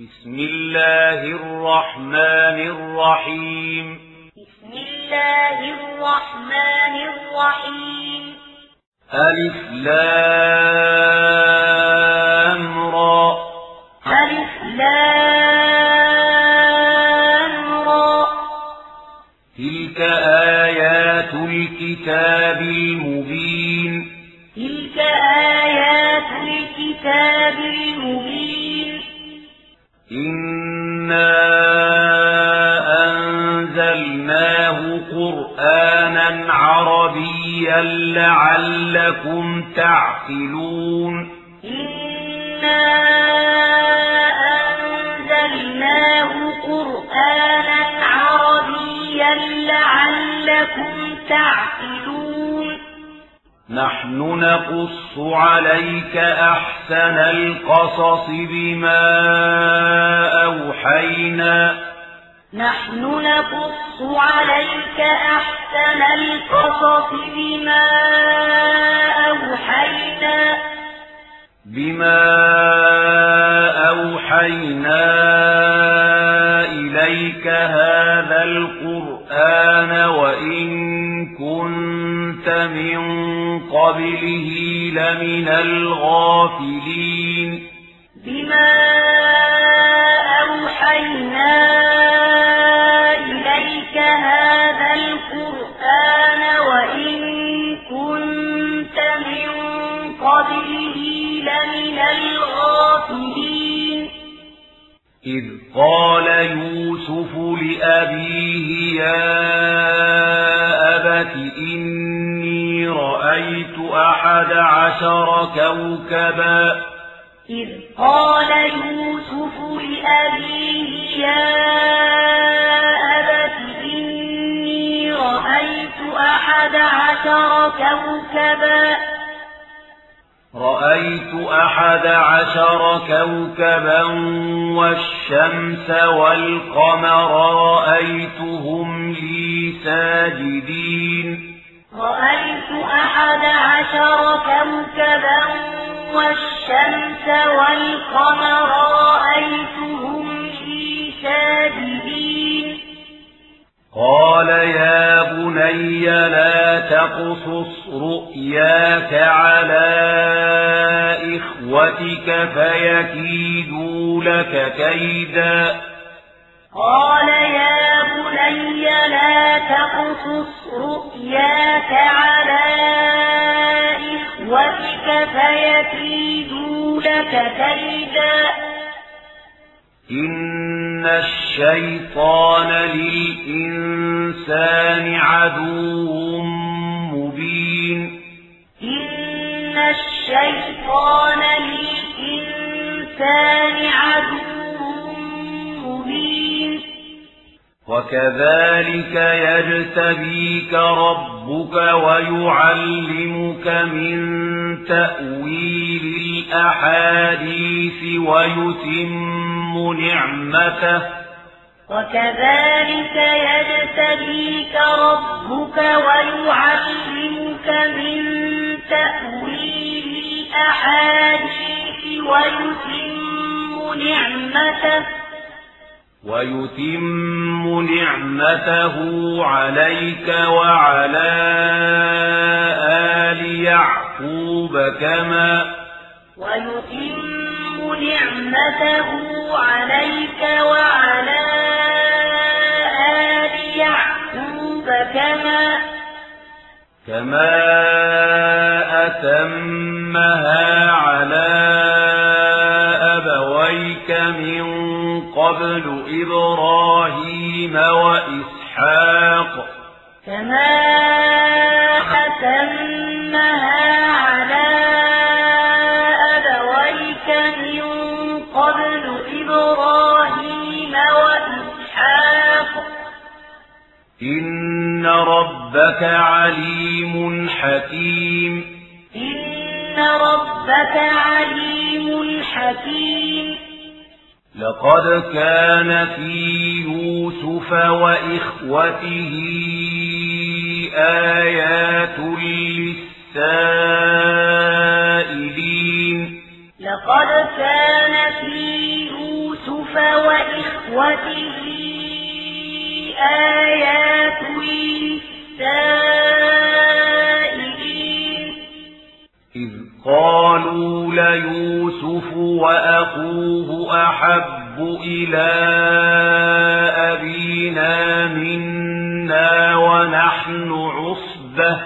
بسم الله الرحمن الرحيم. بسم الله الرحمن الرحيم. ألف لام را. ألف لام را. تلك آيات الكتاب المبين. تلك آيات الكتاب المبين. قرآنا عربيا لعلكم تعقلون. إنا أنزلناه قرآنا عربيا لعلكم تعقلون. نحن نقص عليك أحسن القصص بما أوحينا. نحن نقص عليك أحسن القصص بما أوحينا. بما أوحينا إليك هذا القرآن وإن كنت من قبله لمن الغافلين. بما الغافلين إذ قال يوسف لأبيه يا أبت إني رأيت أحد عشر كوكبا. إذ قال يوسف لأبيه يا أبت إني رأيت أحد عشر كوكبا. رأيت أحد عشر كوكبا والشمس والقمر رأيتهم لي ساجدين. رأيت أحد عشر كوكبا والشمس والقمر رأيتهم لي ساجدين. قال يا بني لا تقصص رؤياك على إخوتك فيكيدوا لك كيدا. قال يا بني لا تقصص رؤياك على إخوتك فيكيدوا لك كيدا. إن الشيطان للإنسان عدو مبين. إن الشيطان للإنسان عدو مبين. وكذلك يجتبيك ربك ويعلمك من تأويل الأحاديث ويتم نعمته. وكذلك يجتبيك ربك ويعلمك من تأويل الأحاديث ويتم نعمته ويتم نعمته عليك وعلى آل يعقوب كما ويتم نعمته عليك وعلى آل يعقوب كما كما أتمها على أبويك من قبل إبراهيم وإسحاق. كما ربك عليم حكيم. إن ربك عليم حكيم. لقد كان في يوسف وإخوته آيات للسائلين. لقد كان في يوسف وإخوته آيات للسائلين. إذ قالوا ليوسف وأخوه أحب إلى أبينا منا ونحن عصبة.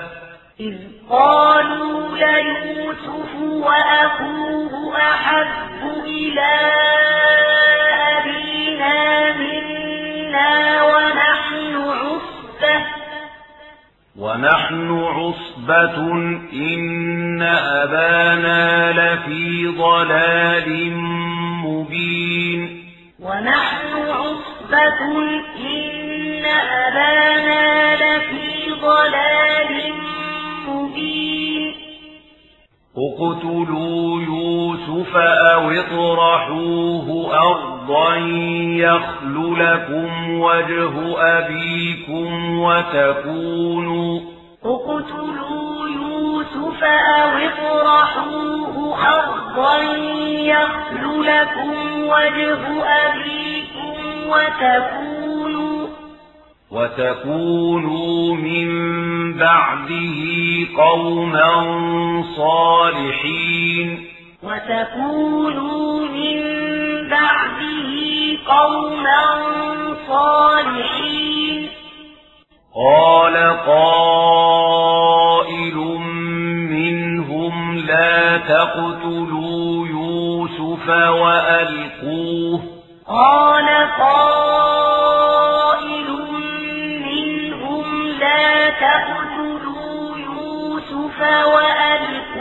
إذ قالوا ليوسف وأخوه أحب إلى أبينا منا ونحن عصبة. ونحن عصبة إن أبانا لفي ضلال مبين. ونحن عصبة إن أبانا لفي ضلال مبين. اقتلوا يوسف أو اطرحوه أرضا يخل لكم وجه أبيكم وتكونوا اقتلوا يوسف أو اطرحوه أرضا يخل لكم وجه أبيكم وتكونوا وتكونوا من بعده قوما صالحين. وتكونوا من بعده قوما صالحين. قال قائل منهم لا تقتلوا يوسف وألقوه. قال قائل منهم لا تقتلوا يوسف وألقوه.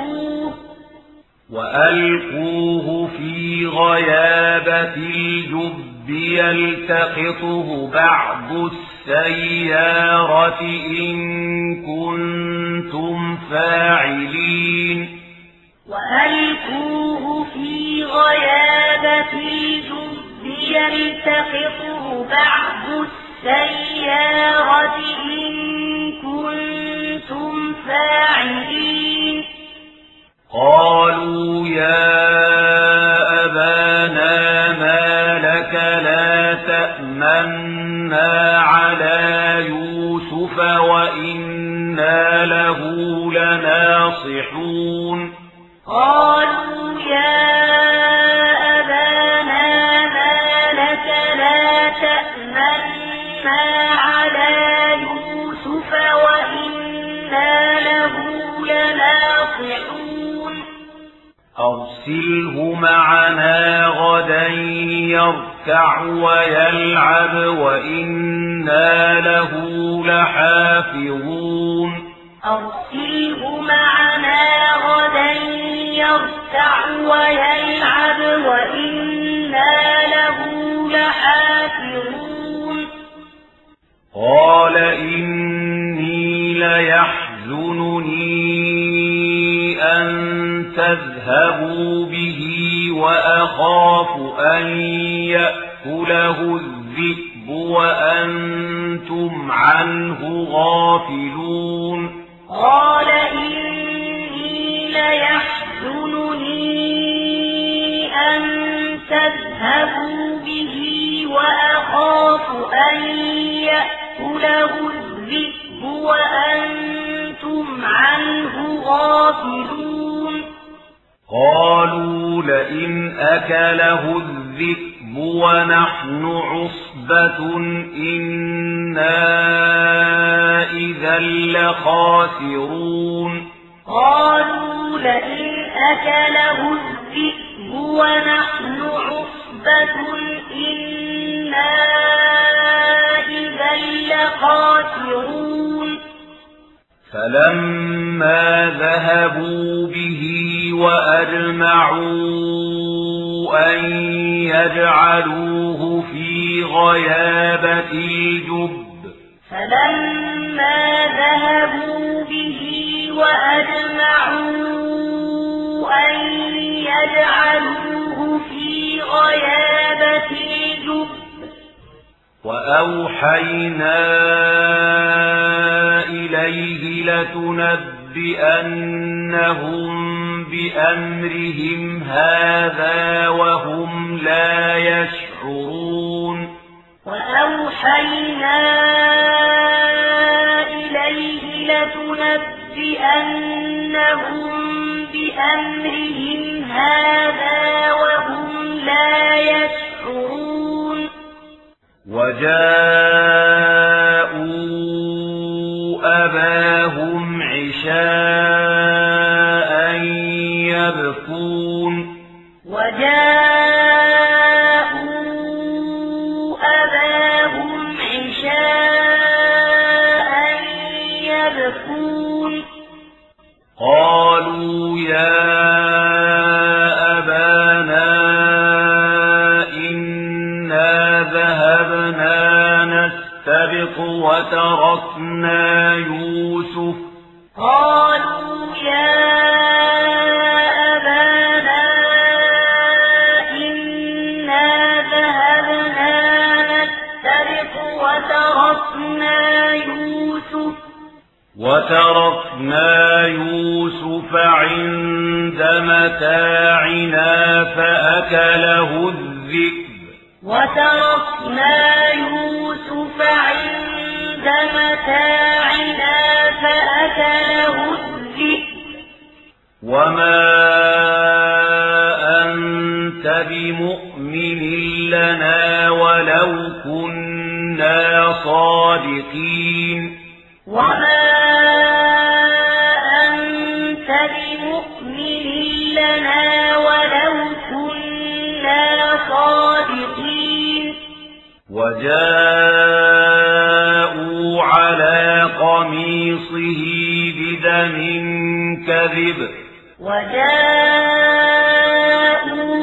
وألقوه في غيابة الجب يلتقطه بعض السيارة إن كنتم فاعلين. وألقوه في غيابة الجب يلتقطه بعض السيارة إن كنتم فاعلين. قالوا يا أبانا ما لك لا تأمنا على يوسف وإنا له لناصحون. قالوا يركع ويلعب وإنا له لحافظون. أرسله معنا غدا يرتع ويلعب وإنا له لحافظون. قال إني ليحزنني أن تذهبوا به وأخاف أن يأكله الذئب وأنتم عنه غافلون قال إني ليحزنني أن تذهبوا به وأخاف أن يأكله الذئب وأنتم عنه غافلون قالوا لئن أكله الذئب ونحن عصبة إنا إذا لخاسرون. قالوا لئن أكله الذئب ونحن عصبة إنا إذا لخاسرون. فلما ذهبوا به وأجمعوا أن يجعلوه في غيابة الجب فلما ذهبوا به وأجمعوا أن يجعلوه في غيابة الجب وأوحينا إليه لتنبئنهم بأمرهم هذا وهم لا يشعرون. وأوحينا إليه لتنبئنهم بأمرهم هذا وهم لا يشعرون. وجاءوا أباهم وتركنا يوسف. قالوا يا أبانا إنا ذهبنا نسترق وتركنا يوسف. وتركنا يوسف عند متاعنا فأكله الذئب. وتركنا يوسف عند متاعنا فأكله الذئب. وما أنت بمؤمن لنا ولو كنا صادقين. وما أنت بمؤمن لنا ولو كنا صادقين. وجاءوا كذب وجاءوا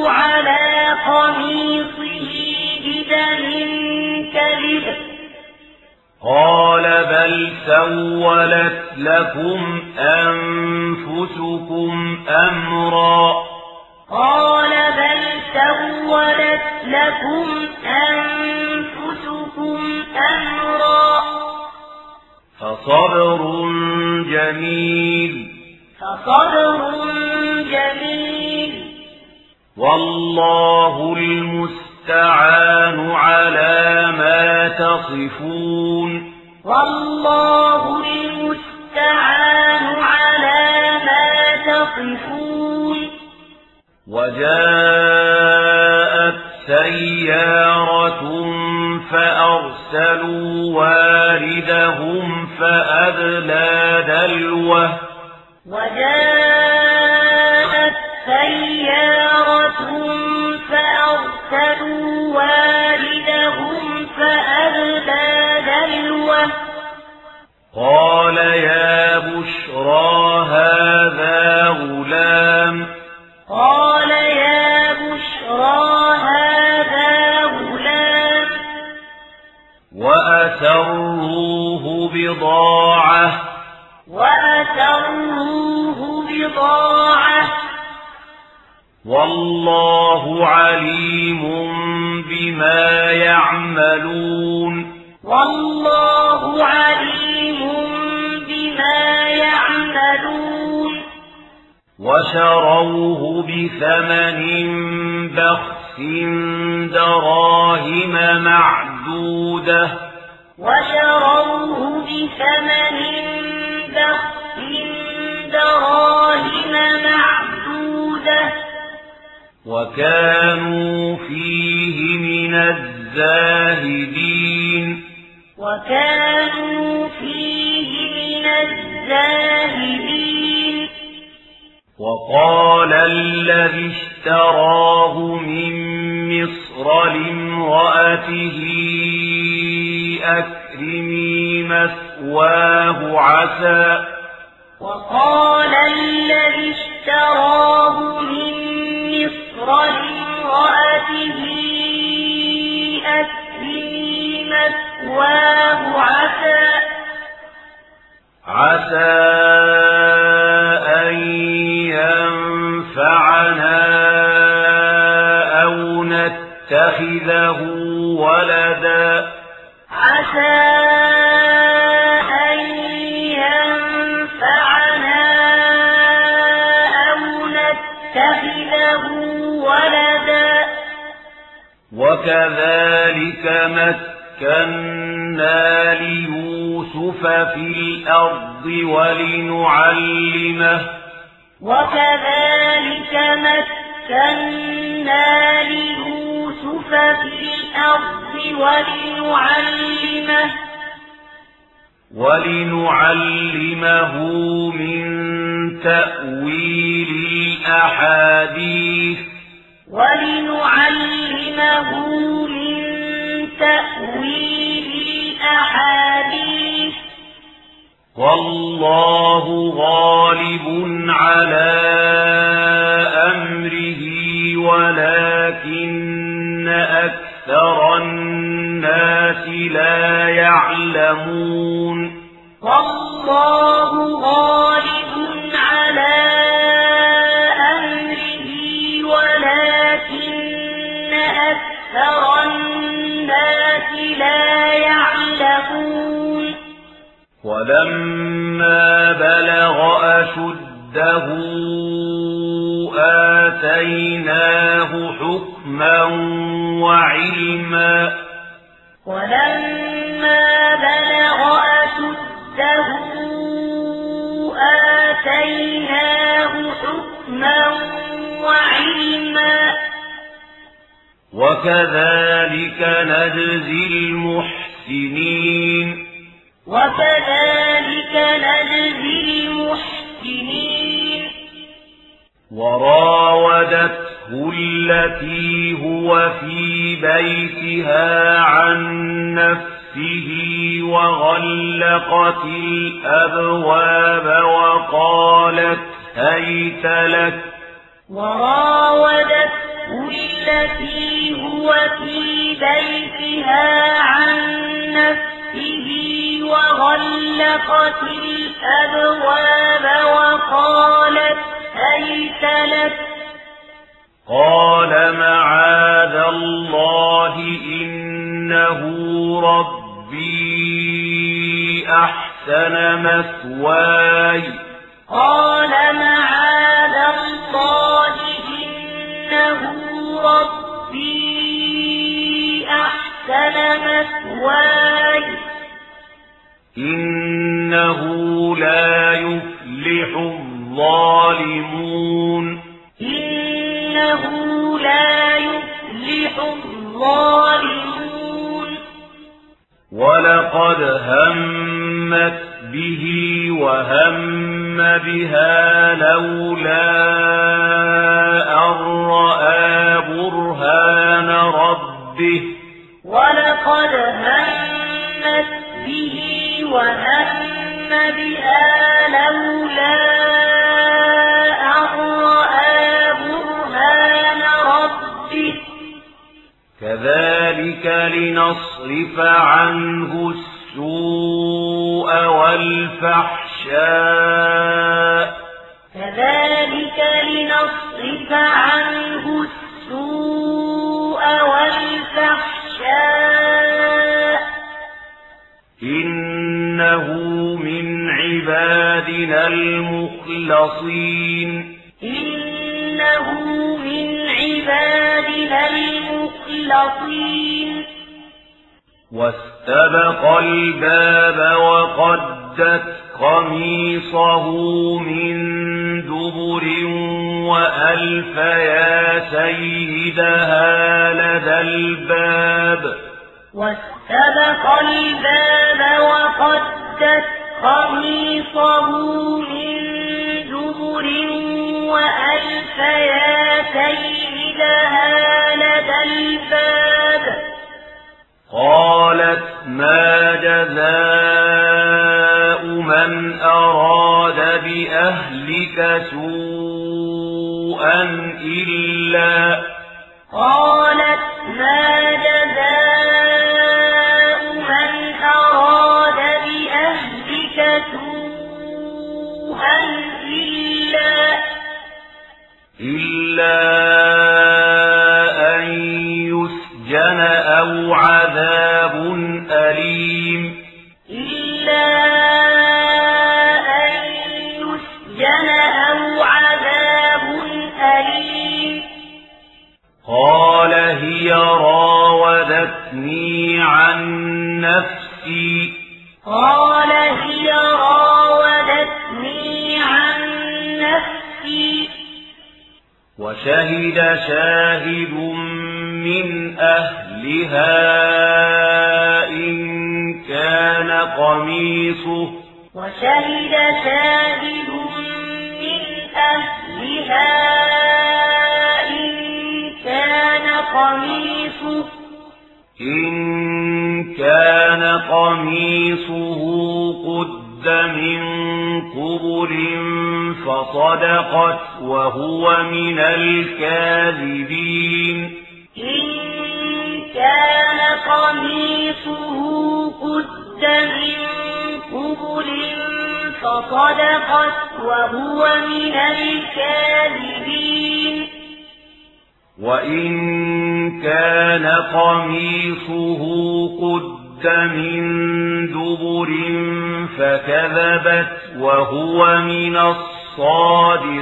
على قميصه بدم كذب. قال بل سولت لكم أنفسكم أمرا. قال بل سولت لكم أنفسكم أمرا. فصبر جميل. فصبر جميل. والله المستعان على ما تصفون. والله المستعان على ما تصفون. وجاءت سيارة فأرسلوا واردهم فأدلى دلوه وجاءت سيارة فأرسلوا واردهم فأدلى دلوه قال يا بشرى هذا غلام. قال يا بشرى هذا غلام. وأسروه بضاعة. وأسروه بضاعة والله عليم بما يعملون. والله عليم بما يعملون. وشروه بثمن بخس دراهم معدودة. وشروه بثمن بخس دراهم معدودة وكانوا فيه من الزاهدين. وكانوا فيه من الزاهدين. وقال الذي اشتراه من مصر لامرأته أكرمي مثواه عسى. وقال الذي اشتراه من مصر لامرأته أكرمي مثواه عسى عسى أن ينفعنا أو نتخذه ولدا. عسى وكذلك مكنا ليوسف في الأرض ولنعلمه. وكذلك مكنا ليوسف في الأرض ولنعلمه. ولنعلمه من تأويل الأحاديث. ولنعلمه من تأويل الأحاديث. والله غالب على أمره ولكن أكثر الناس لا يعلمون. والله غالب على لا يعلمون. ولما بلغ أشده آتيناه حكما وعلما. ولما بلغ أشده آتيناه حكما وعلما. وكذلك نجزي المحسنين. وكذلك نجزي المحسنين. وراودته التي هو في بيتها عن نفسه وغلقت الأبواب وقالت هيت لك. وراودته التي هو في بيتها عن نفسه وغلقت الأبواب وقالت هيت لك؟ قال معاذ الله إنه ربي أحسن مثواي. قال معاذ أحسن مثواي إنه لا يفلح الظالمون. إنه لا يفلح الظالمون. ولقد همت به وهم بها لولا أن رأى برهان ربه. ولقد همت به وهم بها لولا كذلك لنصرف عنه السوء والفحشاء. كذلك لنصرف عنه السوء والفحشاء. إنه من عبادنا المخلصين. إنه من عبادنا المخلصين. واستبق الباب وقدت قميصه من دبر وألف يا سيدها لدى الباب واستبق الباب وقدت قميصه من دبر وألف يا سيدها لدى الباب قالت ما جزاء من أراد بأهلك سوءا إلا قالت ما جزاء من أراد بأهلك سوءا إلا إلا يسجن أو عذاب أليم إلا أن يسجن أو عذاب أليم قال هي راودتني عن نفسي قال هي راودتني عن نفسي وشهد شاهد أهلها إن كان قميصه وشهد شاهد من أهلها إن كان قميصه إن كان قميصه قد من قبر فصدقت وهو من الكاذبين فصدقت وهو من الكاذبين. وإن كان قميصه قد من دبر فكذبت وهو من الصادقين.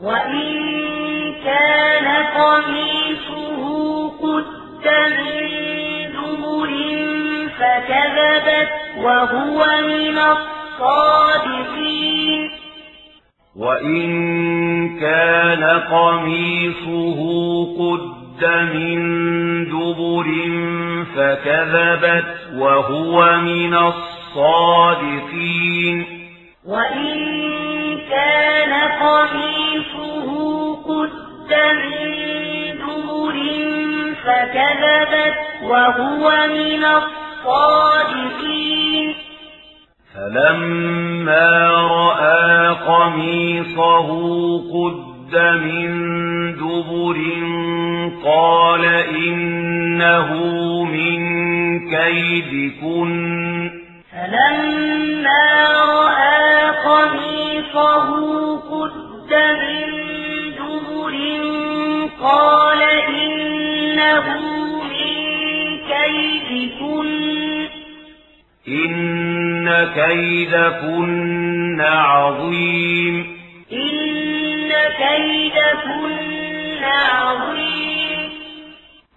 وإن كان قميصه قد من دبر فكذبت وهو من الصادقين. وإن كان قميصه قد من دبر فكذبت وهو من الصادقين. وإن كان قميصه قد من دبر فكذبت وهو من الصادقين. فلما رأى قميصه قد من دبر قال إنه من كيدكن فلما رأى قميصه قد من دبر قال إنه من كيدكن إن كيدكن عظيم إن كيدكن عظيم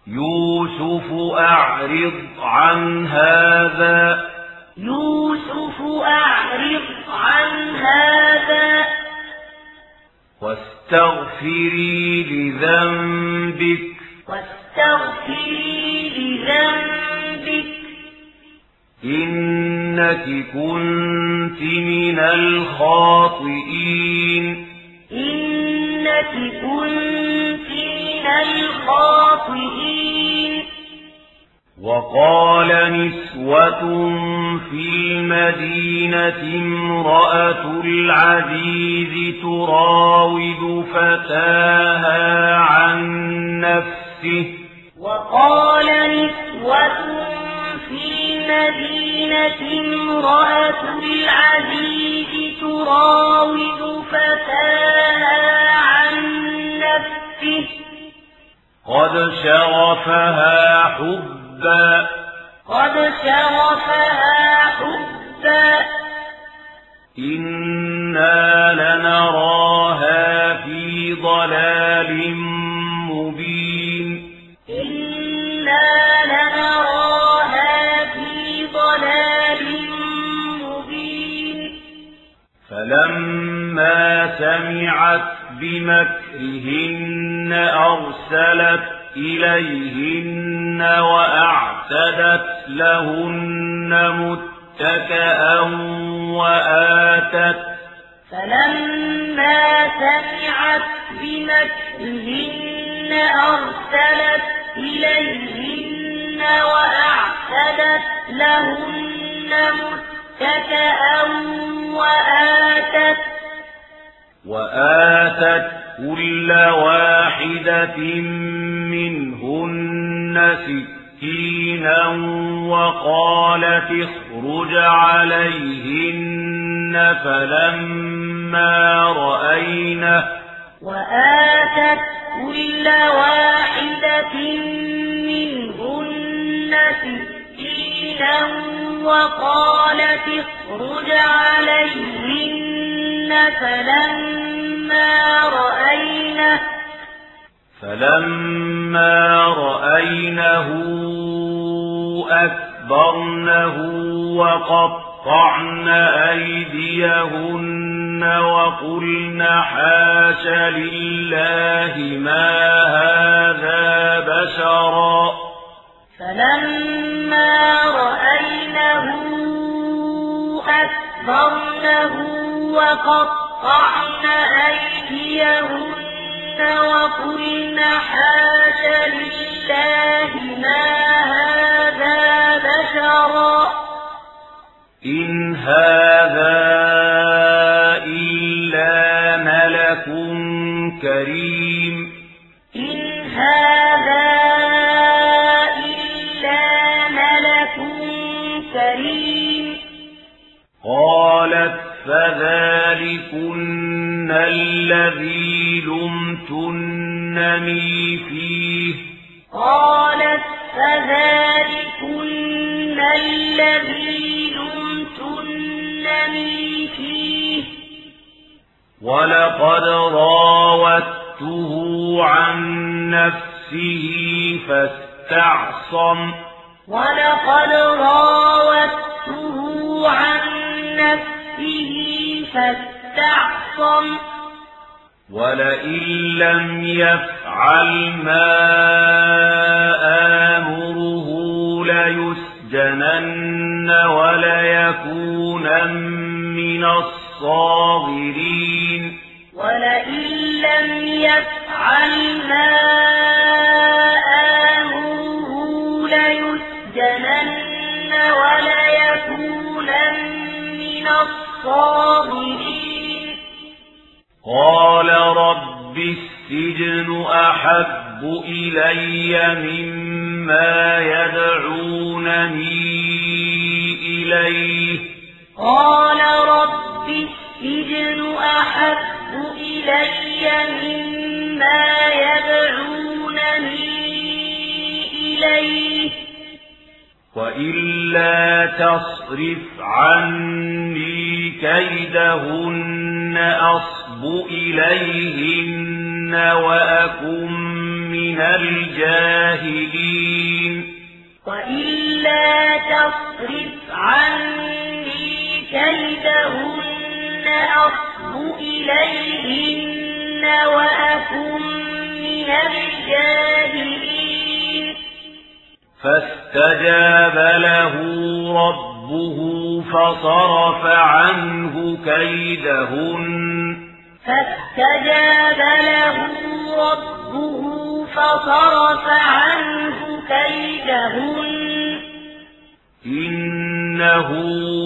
يوسف أعرض عن هذا يوسف أعرض عن هذا واستغفري لذنبك واستغفري لذنبك إنك كنت من الخاطئين. إنك كنت من الخاطئين. وقال نسوة في المدينة امرأة العزيز تراود فتاها عن نفسه. وقال نسوة في المدينة امرأة العزيز تراود فتاها عن نفسه. قد شغفها حبا. قد شغفها حبا. إنا لنراها في ضلال فلما سمعت بمكرهن أرسلت إليهن وأعتدت لهن متكأا وآتت. فلما سمعت بمكرهن أرسلت إليهن وأعتدت لهن متكأا وآتت. وآتت كل واحدة منهن سكينا وقالت اخرج عليهن فلما رأينه وآتت كل واحدة منهن سكينا وقالت اخرج عليهن فلما رأينه. فلما رأينه أكبرنه وقطعن أيديهن وقلن حاش لله ما هذا بشرا. فلما رأينه أكبرنه وقطعن أيديهن وقلن حاش لله ما هذا بشرا. إن هذا فذلكن الذي لمتنني فيه قالت فذلكن الذي لمتنني فيه ولقد راودته عن نفسه فاستعصم ولقد راودته عن نفسه فاستعصم ولئن لم يفعل ما آمره ليسجنن وليكون من الصاغرين. ولئن لم يفعل ما آمره ليسجنن وليكون من الصاغرين. قال رب السجن أحب إلي مما يدعونني إليه. قال رب السجن أحب إلي مما يدعونني إليه. وإلا تصرف عني كيدهن أصب إليهن وأكن من الجاهلين. وإلا تصرف عني كيدهن أصب إليهن وأكن من الجاهلين. فاستجاب له ربه فصرف عنه كيدهن. فاستجاب له ربه فصرف عنه كيدهن. إنه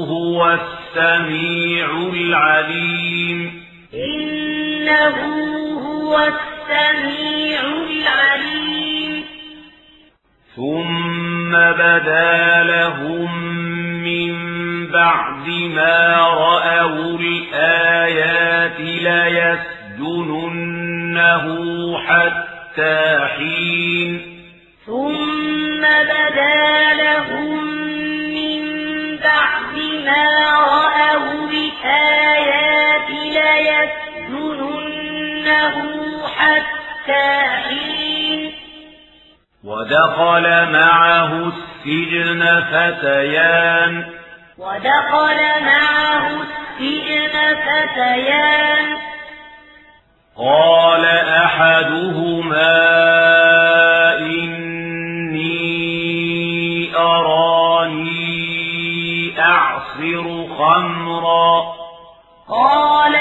هو السميع العليم. إنه هو السميع العليم. ثم بدا لهم من بعد ما رأوا الآيات ليسجننه حتى حين ثم بدا لهم من بعد ما رأوا الآيات ليسجننه حتى حين ودخل معه السجن فتيان. ودخل معه السجن فتيان. قال أحدهما إني أراني أعصر خمرا. قال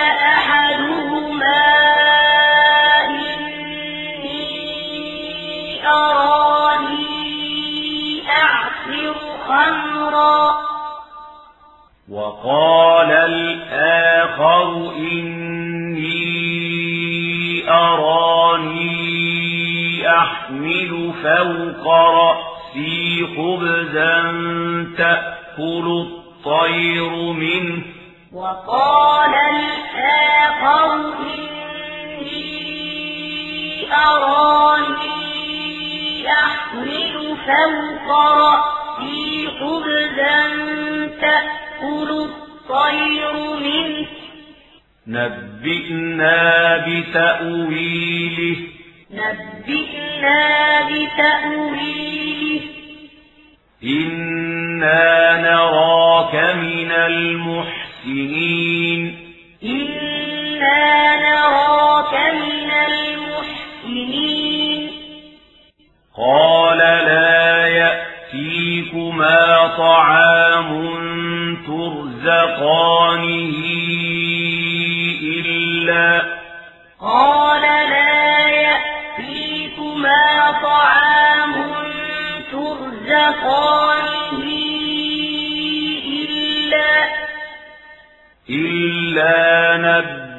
وقال الآخر إني أراني أحمل فوق رأسي خبزا تأكل الطير منه وقال الآخر إني أراني أحمل فوق رأسي خبزا تأكل الطير منه. نبئنا بتأويله. نبئنا بتأويله. إنا نراك من المحسنين. إنا نراك من المحسنين. قال لا يأتيكما طعام ترزقانه إلا قال لا يأتيكما طعام ترزقانه إلا إلا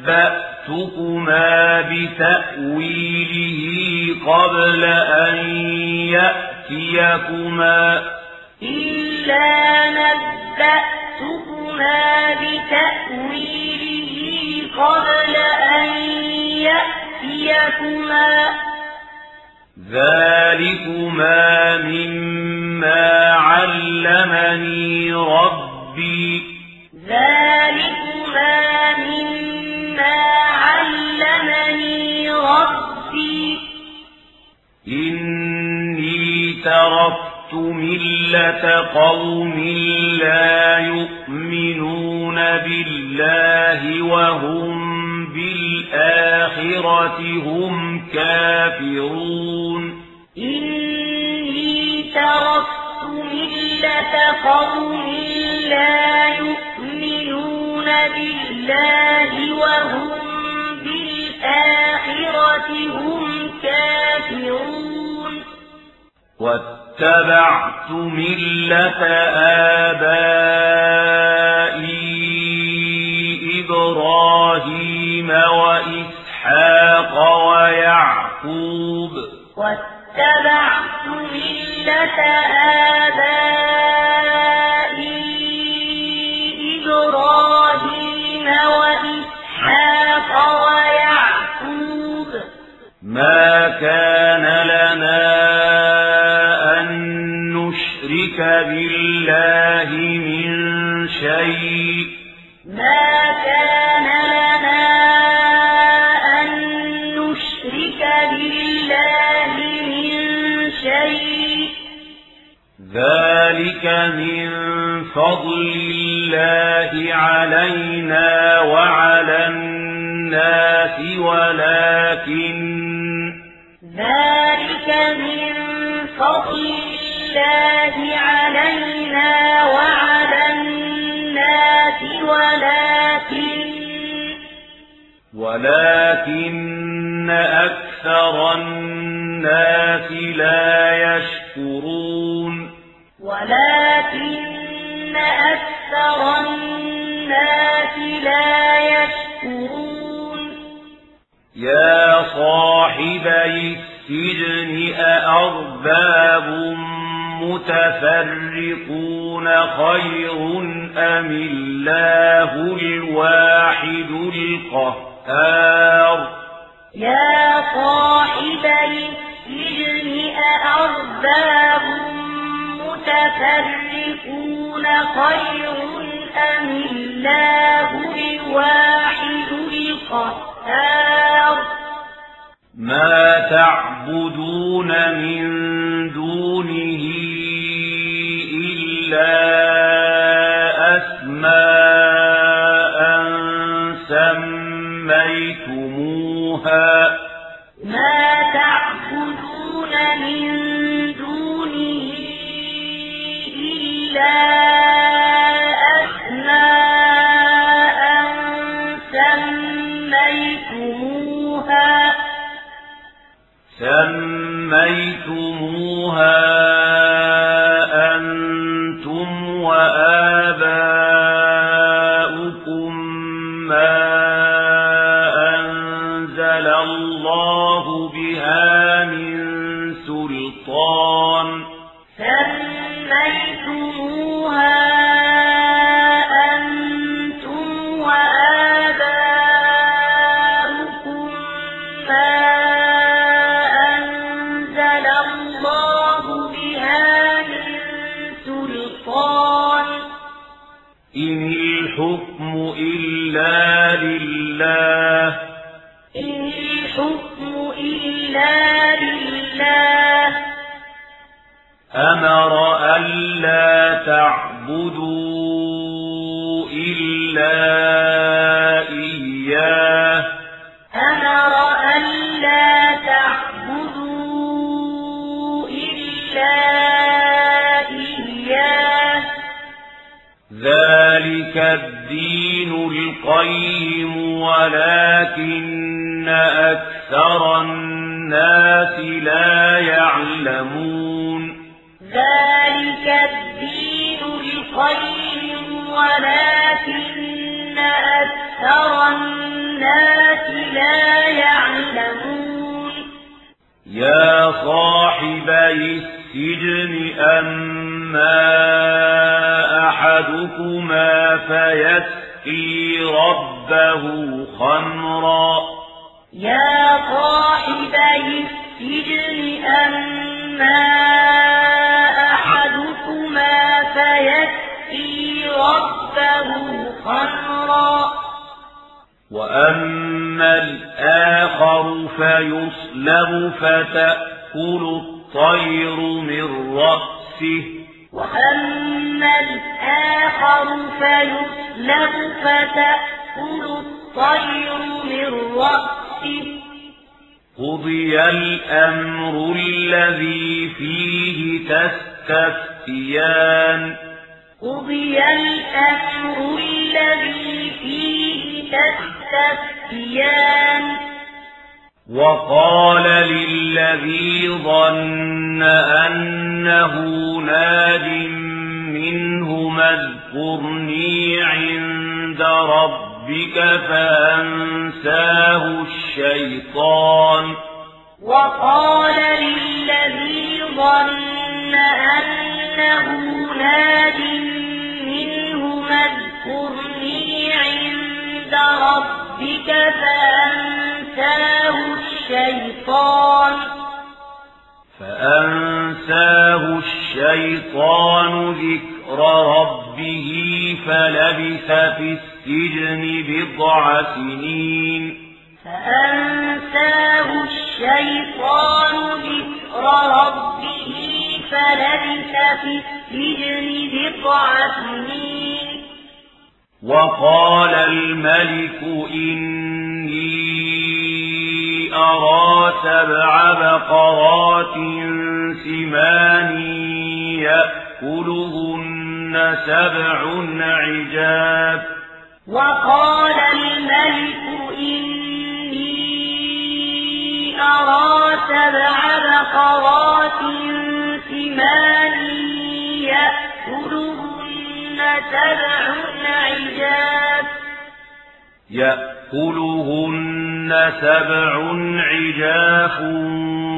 نبأتكما بتأويله قبل أن يأتيكما إلا نبأتكما بتأويله قبل أن يأتيكما. ذلكما مما علمني ربي. ذلكما مما علمني ربي. إني تركت ملة قوم لا يؤمنون بالله وهم بالآخرة هم كافرون إني تركت ملة قوم لا يؤمنون بالله وهم بالآخرة هم كافرون واتبعت ملة آبائي إبراهيم وإسحاق ويعقوب. واتبعت ملة آبائي إبراهيم وإسحاق ويعقوب. ما كان من فضل الله علينا وعلى الناس ولكن ذلك من فضل الله علينا وعلى الناس ولكن ولكن أكثر الناس لا يشكرون. ولكن أكثر الناس لا يشكرون. يا صاحبي السجن أأرباب متفرقون خير أم الله الواحد القهار؟ يا صاحب السجن أأرباب متفرقون خير أم الله الواحد القهار؟ ما تعبدون من دونه إلا أسماء سميتموها. ما تعبدون من إلا فيصلب فتأكل الطير من رأسه وأما الآخر فيسلب فتأكل الطير من رأسه قضي الأمر الذي فيه تستفتيان قضي الأمر الذي فيه تستفتيان وقال للذي ظن أنه ناج منه اذكرني عند ربك فأنساه الشيطان. وقال للذي ظن أنه ناد منه اذكرني عند ربك فأنساه الشيطان. فأنساه الشيطان ذكر ربه فلبث في السجن بضع سنين. فأنساه الشيطان ذكر ربه فلبث في السجن بضع سنين. وقال الملك إني أرى سبع بقرات سمان يأكلهن سبع عجاف وقال الملك إني أرى سبع بقرات سمان يأكلهن سبع عجاف يأكلهن سبع عجاف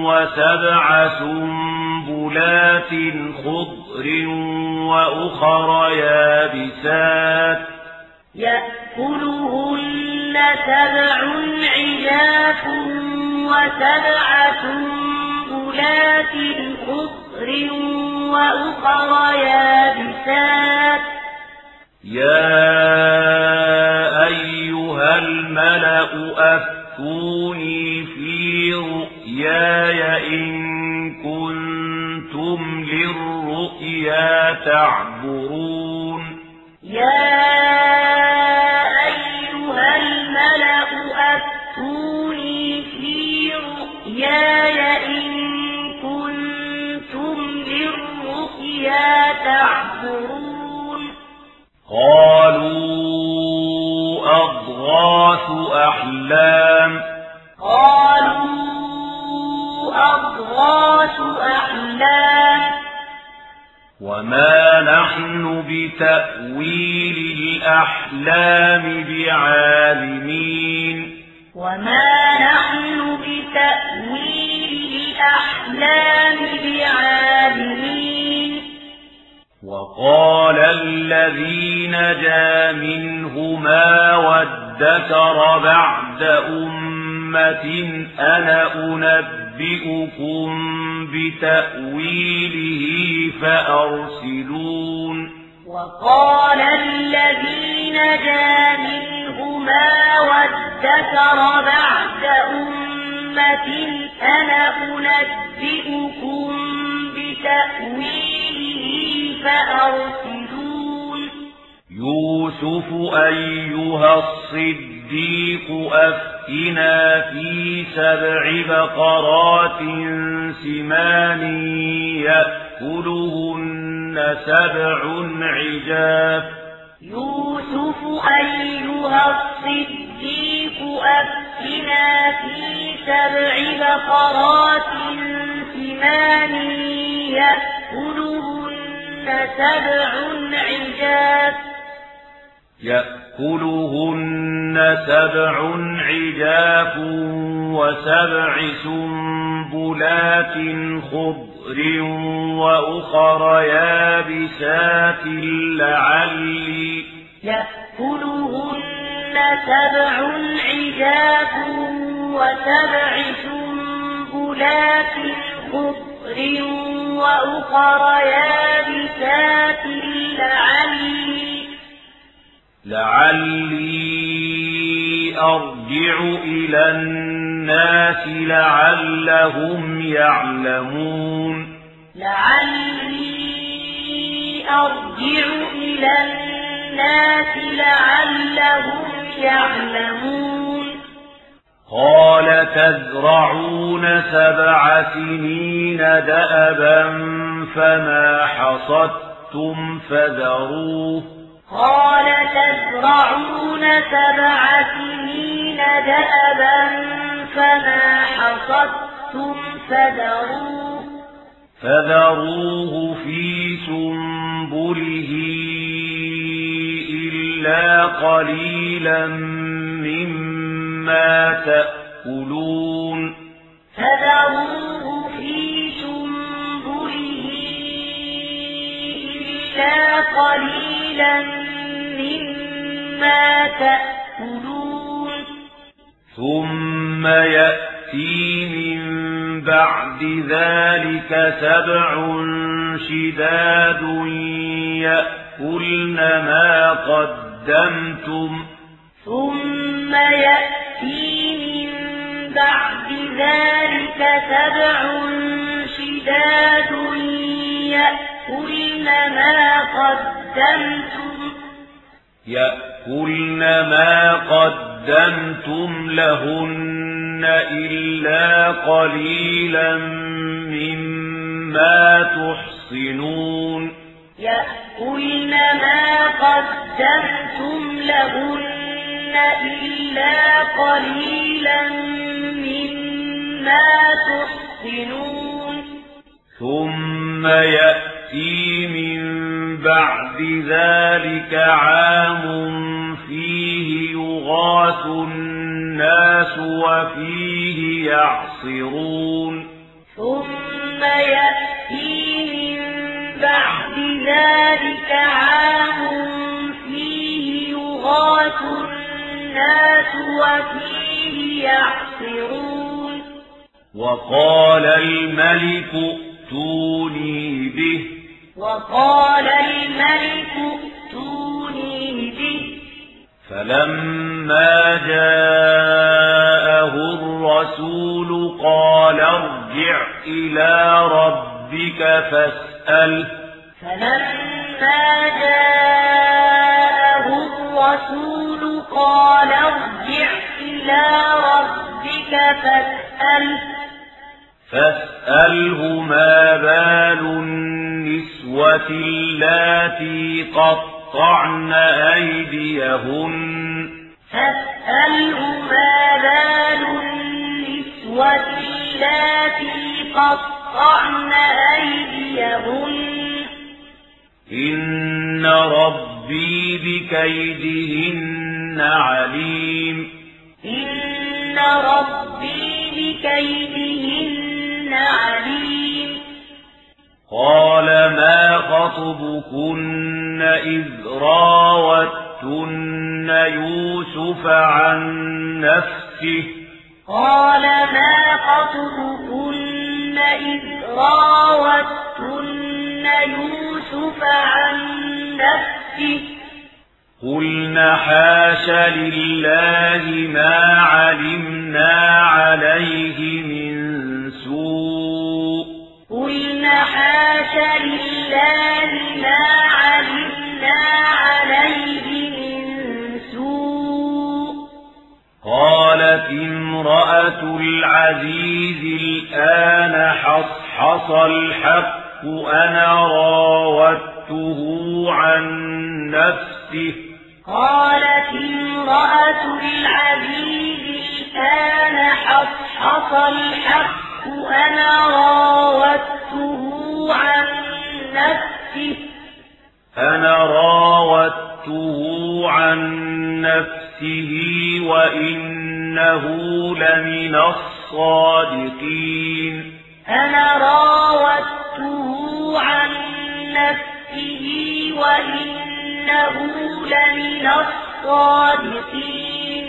وسبع سنبلات خضر وأخر يابسات. يأكلهن سبع عجاف وسبع سنبلات خضر وأخر يابسات يا أيها الملأ أفتوني في رؤياي إن كنتم للرؤيا تعبرون يا أيها الملأ أفتوني في رؤياي إن تعبرون؟ قالوا أضغاث أحلام. قالوا أضغاث أحلام. وما نحن بتأويل الأحلام بعالمين. وما نحن بتأويل الأحلام بعالمين. وقال الذي نجا منهما وادكر بعد أمة أنا أنبئكم بتأويله فأرسلون. وقال الذي نجا منهما وادكر بعد أمة أنا أنبئكم بتأويله فأرسلون يوسف أيها الصديق أفتنا في سبع بقرات سمان يأكلهن سبع عجاف. يوسف أيها الصديق أفتنا في سبع بقرات سمان يأكلهن سبع عجاف يأكلهن سبع عجاف وسبع سنبلات خضر وأخر يابسات لعلي. يأكلهن سبع عجاف وسبع سنبلات خضر وأخر يابسات لعلي لعلي أرجع إلى الناس لعلهم يعلمون لعلي أرجع إلى الناس لعلهم يعلمون قال تزرعون سبع سنين دأبا فما حصدتم فذروه. قال تزرعون سبع سنين دأبا فما حصدتم فذروه. فذروه في سنبله إلا قليلا مما تأكلون فذروه في سنبله إلا قليلا مما تأكلون ثم يأتي من بعد ذلك سبع شداد يأكلن ما قدمتم ثم يأتي من بعد ذلك سبع شداد يأكلن ما قدمتم يأكلن ما قدمتم لهن إلا قليلا مما تحصنون يأكلن ما قدمتم لهن إلا قليلا مما تحصنون ثم يأتي من بعد ذلك عام فيه يغاث الناس وفيه يعصرون ثم يأتي من بعد ذلك عام فيه يغاث الناس وفيه يعصرون. وقال الملك ائتوني به. وقال الملك ائتوني به. فلما جاءه الرسول قال ارجع إلى ربك فاسأله. فلما جاءه الرسول قال ارجع إلى ربك فاسأله فاسأله ما بال النسوة اللاتي قطعن أيديهن. فاسأله ما بال النسوة اللاتي قطعن أيديهن. إن ربي بكيدهن عليم إن ربي بكيدهن عليم قال ما خطبكن إذ راوتن يوسف عن نفسه قال ما خطبكن إذ راوتن يوسف يوسف عن نفسه. قلنا حاش لله ما علمنا عليه من سوء. قلنا حاش لله ما علمنا عليه من سوء. قالت امرأة العزيز الآن حصحص الحق. أنا راودته عن نفسه. قالت امرأة العزيز الآن حصحص الحق أنا راودته عن نفسه. أنا راودته عن نفسه وإنه لمن الصادقين. أنا راودته عن نفسه وإنه لمن الصادقين.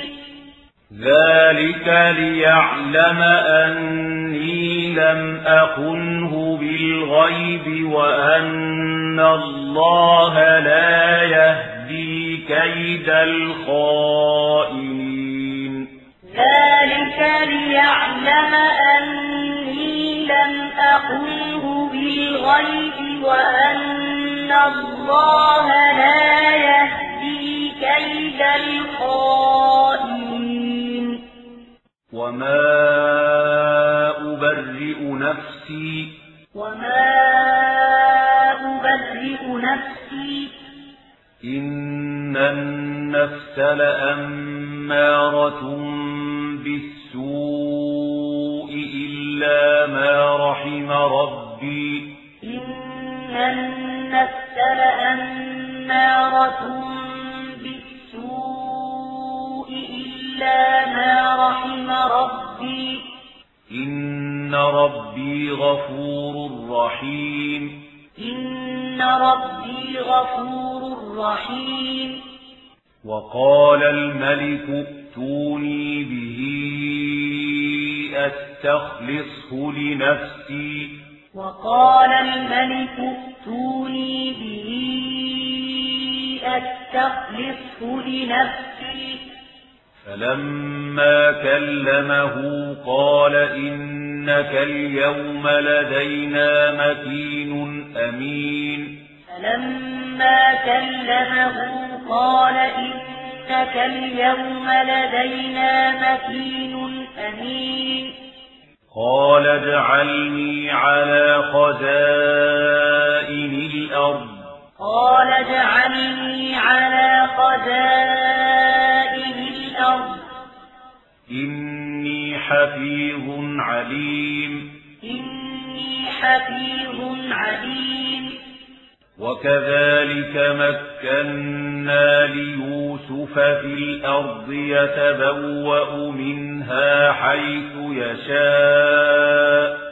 ذلك ليعلم أني لم أخنه بالغيب وأن الله لا يهدي كيد الخائنين. ذلك ليعلم أني لم أخنه بالغيب وأن الله لا يهدي كيد الخائنين. وما أبرئ نفسي وما أبرئ نفسي إن النفس لأمارة بالسوء إلا ما رحم ربي. إن النفس لأمارة بالسوء إلا ما رحم ربي. إن ربي غفور رحيم. إن ربي غفور رحيم. وقال الملك ائتوني به أستخلصه لنفسي. وقال الملك ائتوني به أستخلصه لنفسي. فلما كلمه قال إنك اليوم لدينا مكين أمين فلما كلمه قال إنك اليوم لدينا مكين أمين قال اجعلني على خزائن الأرض قال اجعلني على خزائن الأرض إني حفيظ عليم. إني حفيظ عليم. وكذلك مكنا ليوسف في الأرض يتبوأ منها حيث يشاء.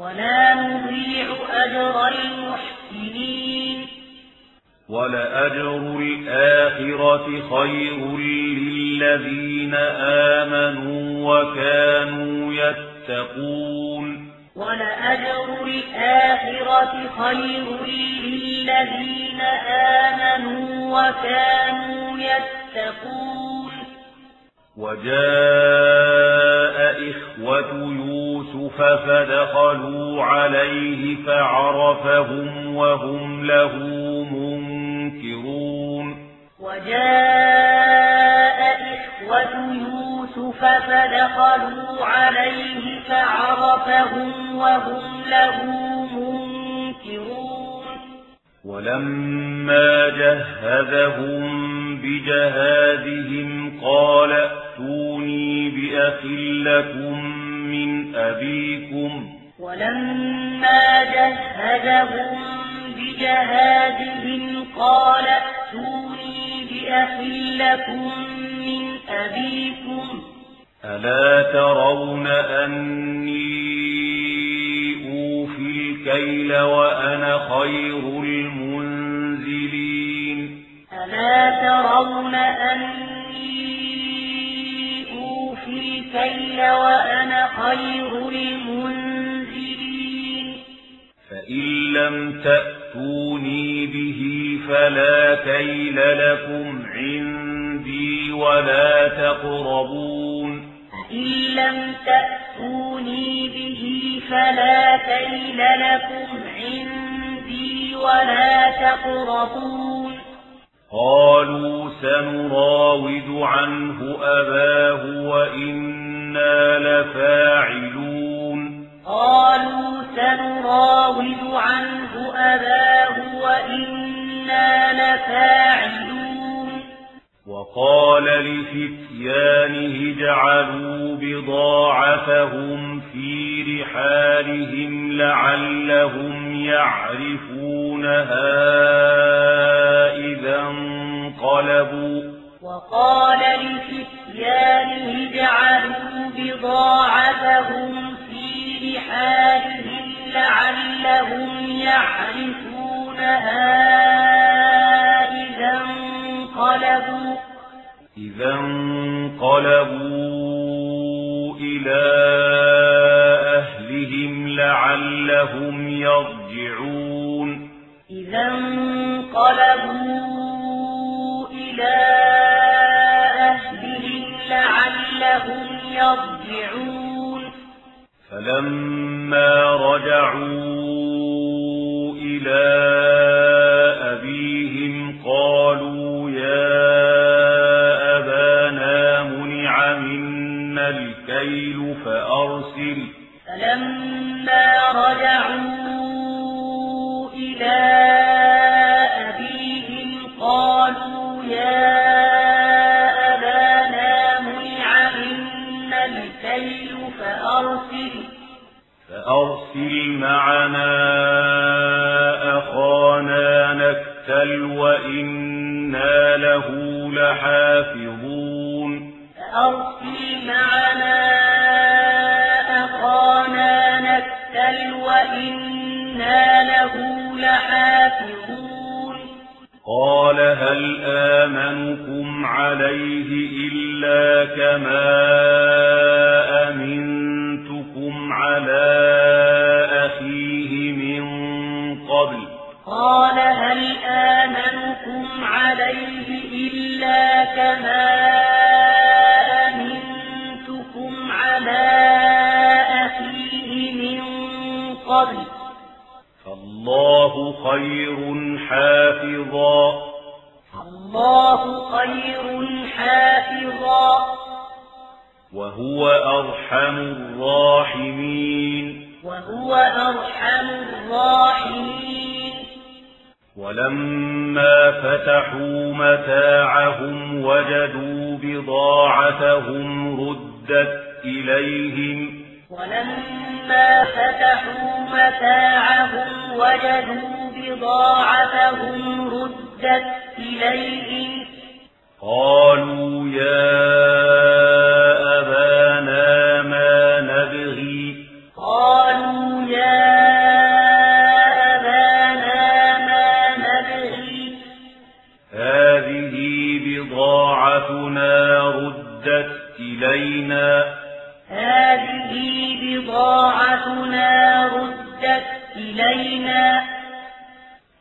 ولا نضيع أجر المحسنين ولأجر الآخرة خير للذين آمنوا وكانوا يتقون ولأجر الآخرة خير للذين آمنوا وكانوا يتقون وجاء إخوة يوسف فدخلوا عليه فعرفهم وهم له منكرون. وجاء إخوة يوسف فدخلوا عليه فعرفهم وهم له منكرون. ولما جهزهم بجهادهم قال ائتوني بأخ لكم من أبيكم. ولما جهزهم بجهادهم قال ائتوني بأخ لكم من أبيكم. ألا ترون أني أوفي الكيل وأنا خير المنزلين ألا ترون أني أوفي الكيل وأنا خير المنزلين فإن لم تأتوني به فلا كيل لكم عندي ولا تقربون. فإن لم تأتوني به فلا كيل لكم عندي ولا تقربون. قالوا سنراود عنه أباه وإنا لفاعلون. قالوا سنراود عنه أباه وإنا لفاعلون. وقال لفتيانه اجعلوا بضاعتهم في رحالهم لعلهم يعرفونها إذا انقلبوا. وقال لفتيانه اجعلوا بضاعتهم انقلبوا إلى أهلهم لعلهم يرجعون. إذا انقلبوا إلى أهلهم لعلهم يرجعون. فلما رجعوا خير حافظا. الله خير حافظا. وهو أرحم الراحمين. وهو أرحم الراحمين. ولما فتحوا متاعهم وجدوا بضاعتهم ردت إليهم. ولما فتحوا متاعهم وجدوا بضاعتهم ردت إليهم قالوا يا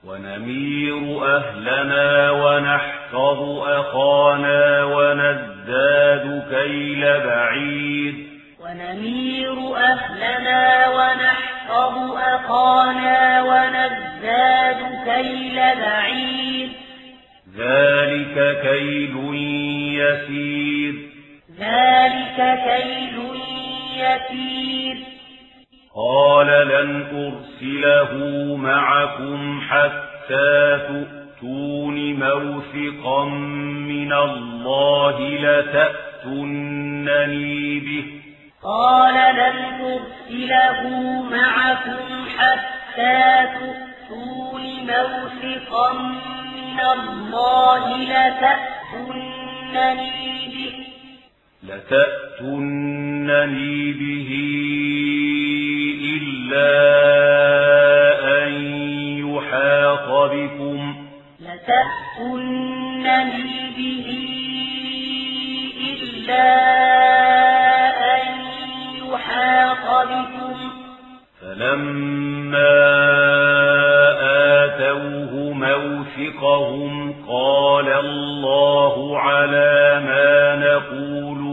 ونمير أهلنا ونحفظ أخانا ونزداد كيل بعيد. ونمير أهلنا ونحفظ أخانا ونزداد كيل بعيد. ذلك كيل يسير. ذلك كيل يسير. قال لن أرسله معكم حتى تؤتون موثقا من الله لتأتنني به. قال لن أرسله معكم حتى تؤتون موثقا من الله لتأتونني به. لتأتنني به إلا أن يحاط بكم. لتأتونني به إلا أن يحاط بكم. فلما موثقهم قال الله على ما نقول.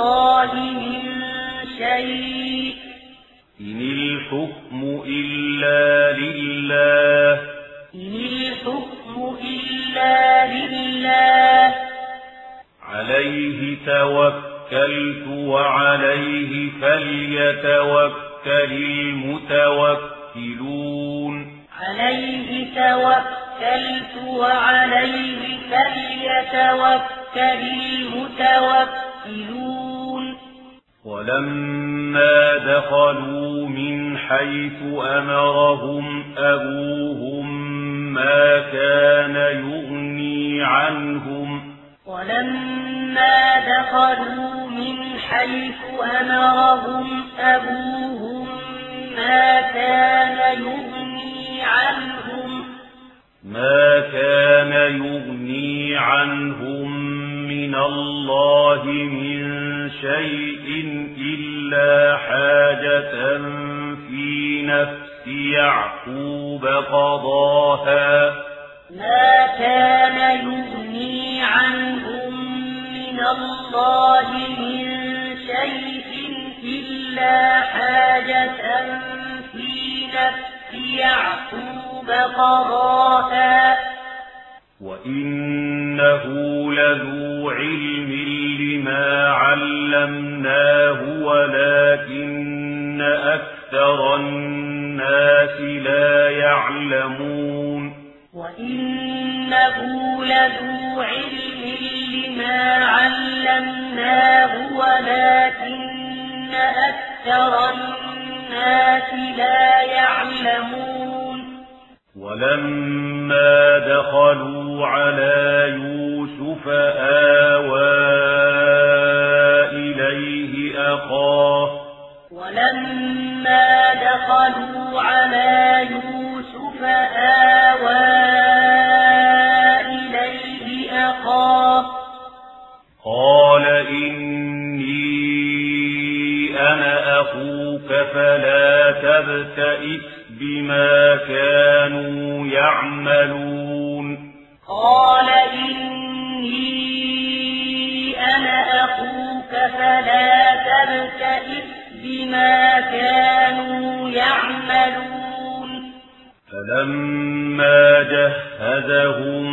الله من شيء. إن الحكم إلا لله. إن الحكم إلا لله. عليه توكلت وعليه فليتوكل المتوكلون. عليه توكلت وعليه فليتوكل المتوكلون. ولما دخلوا من حيث أمرهم أبوهم ما كان يغني عنهم ولما دخلوا من حيث أمرهم أبوهم ما كان يغني عنهم ما كان يغني عنهم من الله من شيء إلا حاجة في نفس يعقوب قضاها. ما كان يغني عنهم من الله من شيء إلا حاجة في نفس يعقوب قضاها. وإنه لذو علم لما علمناه ولكن أكثر الناس لا يعلمون. وإنه لذو علم لما علمناه ولكن أكثر الناس لا يعلمون. ولما دخلوا على يوسف آوى إليه أخاه. ولما دخلوا على يوسف آوى إليه أخاه. قال إني أنا أخوك فلا تبتئس. بما كانوا يعملون. قال إني أنا أخوك فلا تبتئس بما كانوا يعملون. فلما جهزهم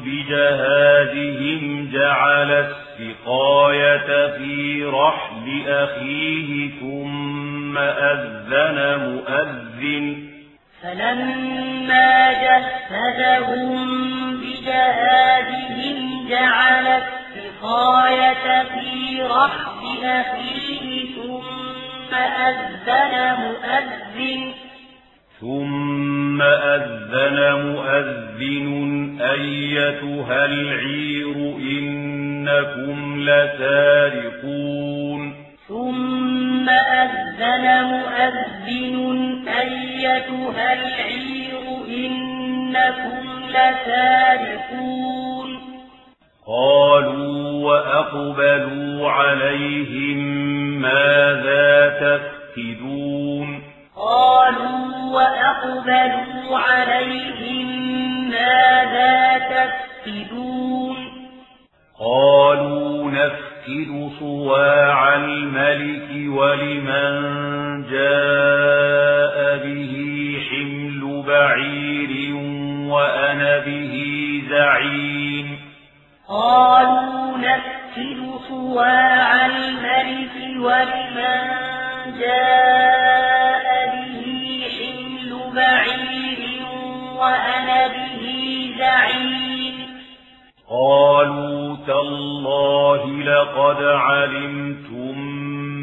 بجهازهم جعل السقاية في رحل أخيه ثم أذن مؤذن. فلما جهزهم بجهادهم جعل السقاية في رحل أخيه ثم أذن مؤذن. ثم أذن مؤذن. أيتها العير إنكم لسارقون. ثم أذن مؤذن أيتها العير إنكم لسارقون. قالوا وأقبلوا عليهم ماذا تفقدون؟ قالوا وأقبلوا عليهم ماذا تفقدون؟ قالوا نفقد صواع الملك ولمن جاء به حمل بعير وأنا به زعيم. قالوا نفكر صواع الملك ولمن جاء به حمل بعير وأنا به زعيم. قالوا تالله لقد علمتم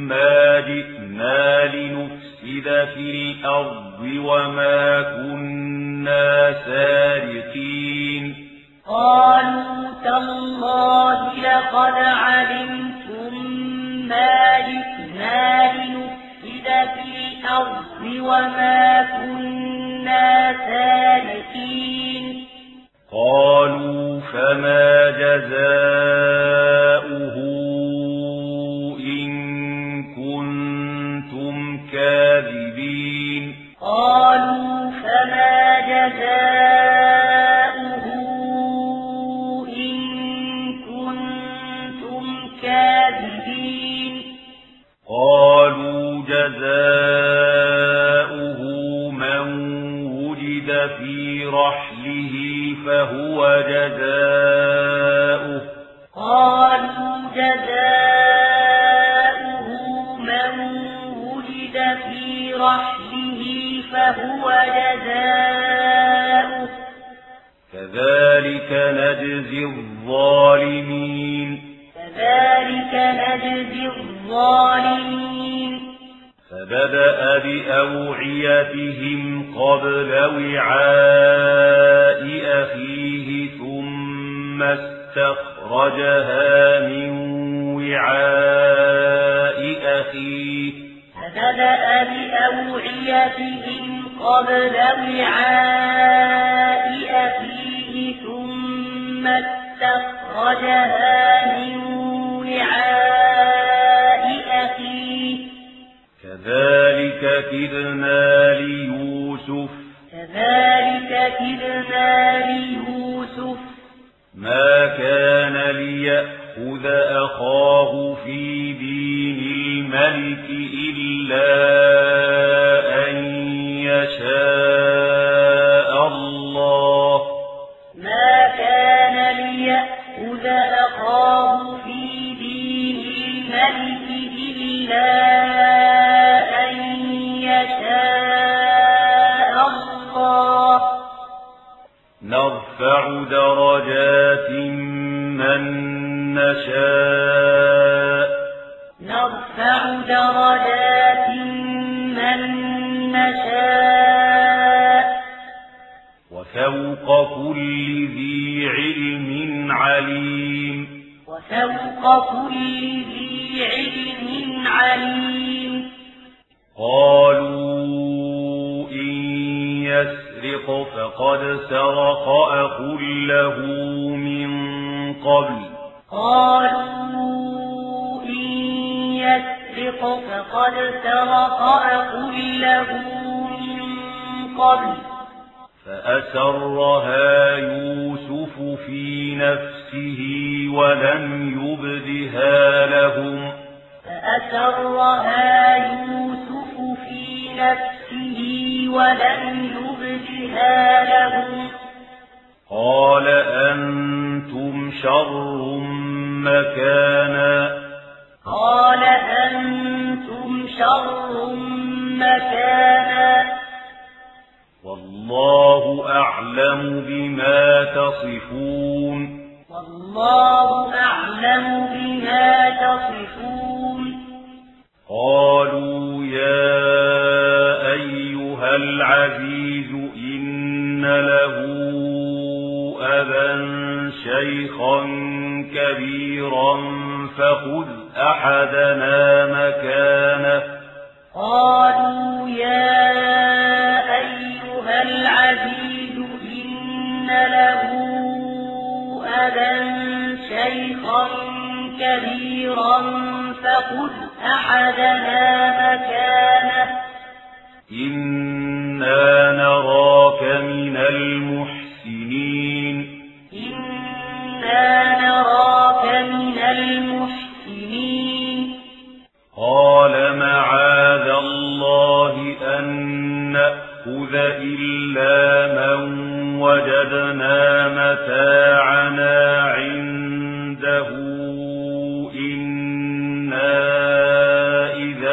ما جئنا لنفسد في الأرض وما كنا سارقين. قالوا تالله لقد علمتم ما جئنا لنفسد في الأرض وما كنا سارقين. قالوا فما جزاؤه إن كنتم كاذبين قالوا فما جزاؤه إن كنتم كاذبين قالوا جزاؤه من وجد في رحله فهو جزاؤه قالوا جزاؤه من وجد في رحله فهو جزاؤه كذلك نجزي الظالمين كذلك نجزي الظالمين فبدأ بأوعيتهم قبل وعاء أخيه ثم استخرجها من وعاء أخيه. فبدأ بأوعيتهم قبل وعاء أخيه ثم استخرجها من وعاء كذلك كدنا ليوسف. كذلك كدنا ليوسف. ما كان ليأخذ أخاه في دين الملك إلا كل ذي علم عليم. وفوق كل ذي علم عليم. قالوا إن يسرق فقد سرق أخ له من قبل. قالوا إن يسرق فقد سرق أخ له من قبل. فأسرها يوسف في نفسه ولم يبدها لهم. فأسرها يوسف في نفسه ولم يبدها لهم. تصفون. والله أعلم بما تصفون. قالوا يا أيها العزيز إن له أبا شيخا كبيرا فخذ أحدنا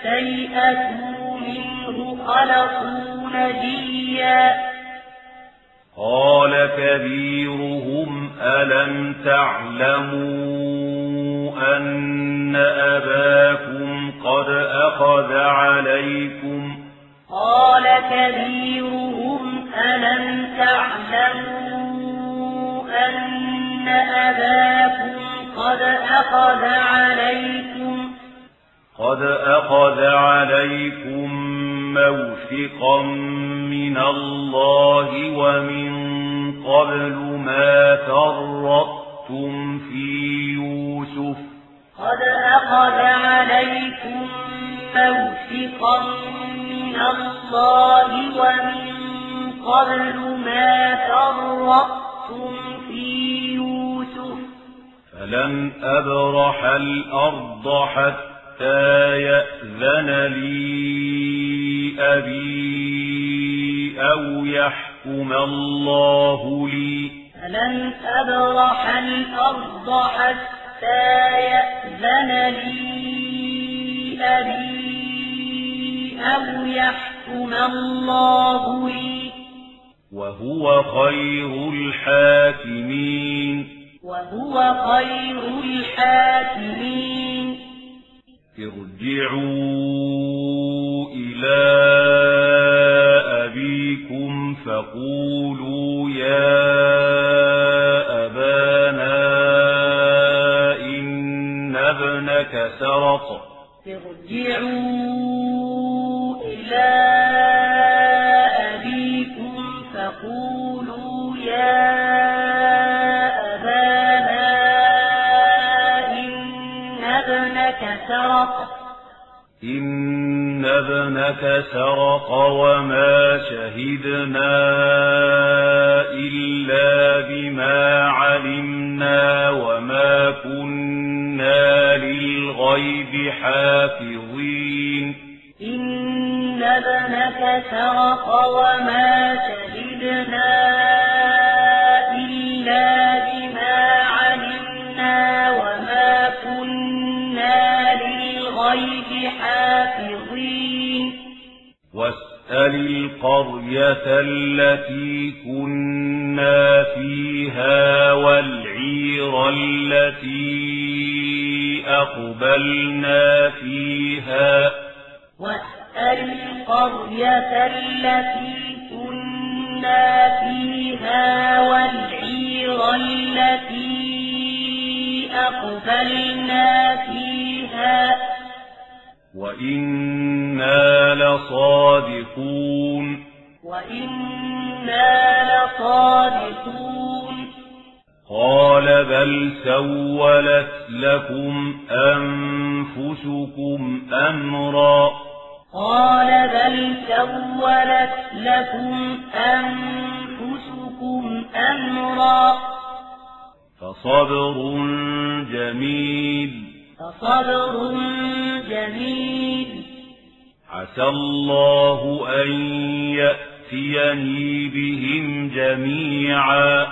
استيئسوا منه خلصوا نجيا. قال كبيرهم ألم تعلموا أن أباكم قد أخذ عليكم؟ قال كبيرهم ألم تعلموا أن أباكم قد أخذ عليكم؟ قد أخذ عليكم موثقا من الله ومن قبل ما فرطتم في يوسف. قد أخذ عليكم موثقا من الله ومن قبل ما فرطتم في يوسف. فلن أبرح الأرض حتى يأذن لي أبي أو يحكم الله لي فلن أبرح الأرض حتى يأذن لي أبي أو يحكم الله لي وهو خير الحاكمين وهو خير الحاكمين ارجعوا إلى أبيكم فقولوا يا أبانا إن ابنك سرق. ارجعوا إلى أبيكم فقولوا يا أبانا إن ابنك سرق وما شهدنا إلا بما علمنا وما كنا للغيب حافظين إن ابنك سرق وما شهدنا القرية التي كنا فيها والعير التي أقبلنا فيها واسأل القرية التي كنا فيها والعير التي أقبلنا فيها وإنا لصادقون وإنا لصادقون قال بل سولت لكم أنفسكم أمرا قال بل سولت لكم أنفسكم أمرا فصبر جميل فصبر جميل عسى الله أن يأتيني بهم جميعا.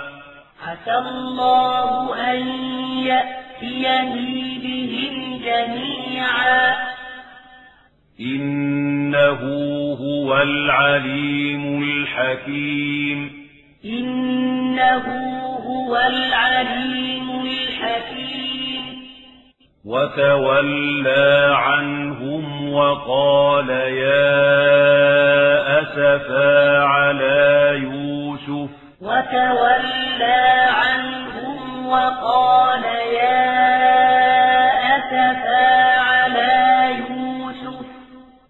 عسى الله أن يأتيني بهم جميعا. إنه هو العليم الحكيم. إنه هو العليم الحكيم. وتولى عنهم وقال يا أسفا على يوسف. وتولى عنهم وقال يا أسفا على يوسف.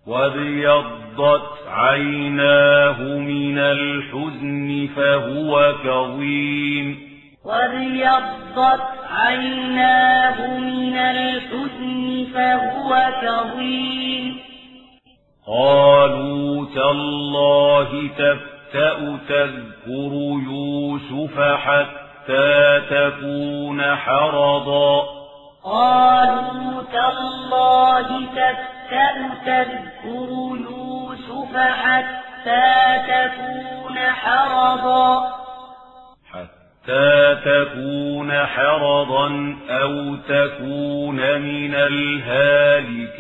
وابيضت عيناه من الحزن فهو كظيم. وابيضت عيناه من الحزن فهو كظيم قالوا تالله تفتأ تذكر يوسف حتى تكون حرضا قالوا تالله تفتأ تذكر يوسف حتى تكون حرضا حتى تكون حرضا أو تكون من الهالكين.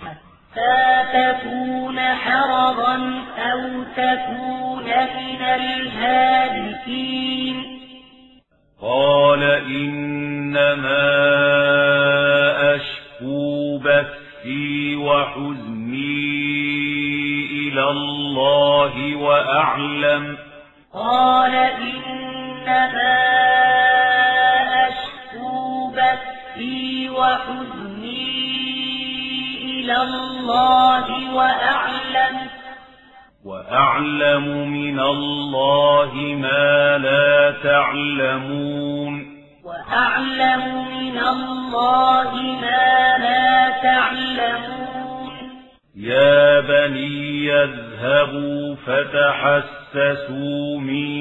حتى تكون حرضا أو تكون من الهالكين. قال إنما أشكو بثي وحزني إلى الله وأعلم. قال إنما أشكو بثي وحزني إلى الله وأعلم وأعلم من الله ما لا تعلمون وأعلم من الله ما لا تعلمون يا بني يذهبوا فتحسسوا من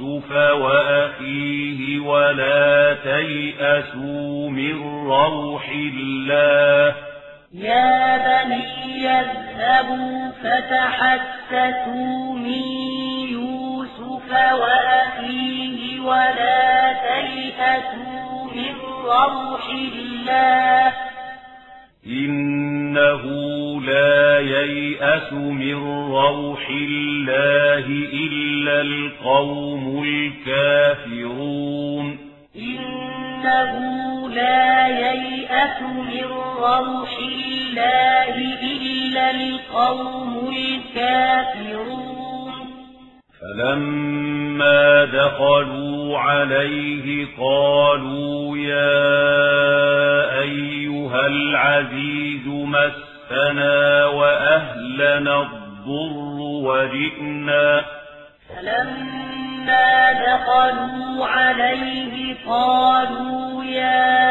يوسف وأخيه ولا تيأسوا من روح الله يا بني يذهبوا فتحسسوا من يوسف وأخيه ولا تيأسوا من روح الله إنه لا ييأس من روح الله إلا القوم الكافرون. إنه لا ييأس من روح الله إلا القوم الكافرون. فلما دخلوا عليه قالوا يا أيها العزيز مسنا وأهلنا الضر وجئنا فلما دخلوا عليه قالوا يا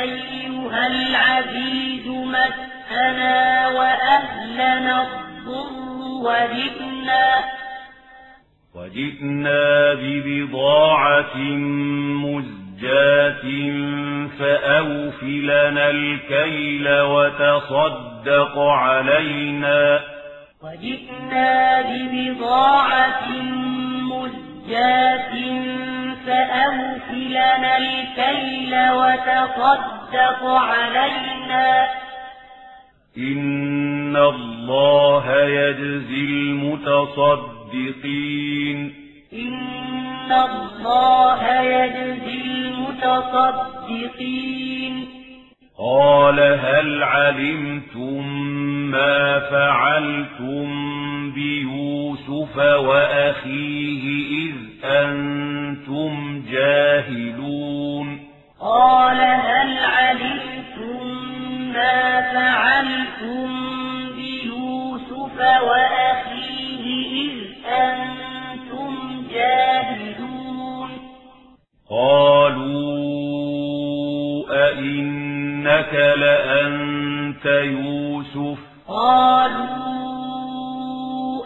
أيها العزيز مسنا وأهلنا الضر وجئنا وجئنا ببضاعة مزجاة فأوف لنا الكيل وتصدق علينا. وجئنا ببضاعة مزجاة فأوف لنا الكيل وتصدق علينا. إن الله يجزي المتصدقين إن الله يجزي المتصدقين. قال هل علمتم ما فعلتم بيوسف وأخيه إذ أنتم جاهلون؟ قال هل علمتم ما فعلتم بيوسف وأخيه أئنك لأنت يوسف. قالوا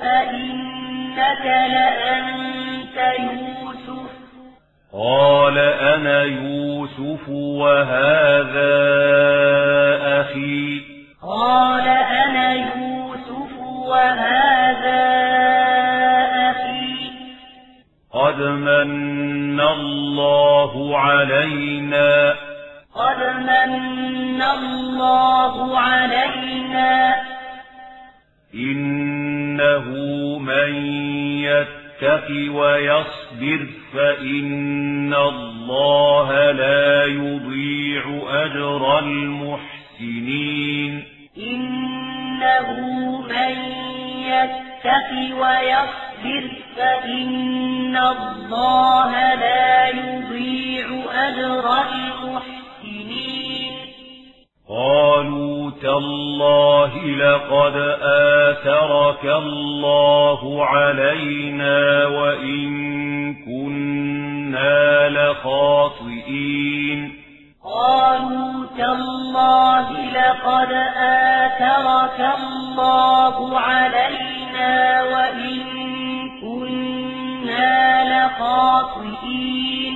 أئنك لأنت يوسف؟ قال أنا يوسف وهذا أخي. قال أنا يوسف وهذا أخي. قد من الله علينا قد من الله علينا. إنه من يتق ويصبر فإن الله لا يضيع أجر المحسنين. إنه من يتق ويصبر فإن الله لا يضيع أجر المحسنين. قالوا تالله لقد آثرك الله علينا وإن كنا لخاطئين. قالوا تالله لقد آثرك الله علينا وإن كنا لخاطئين.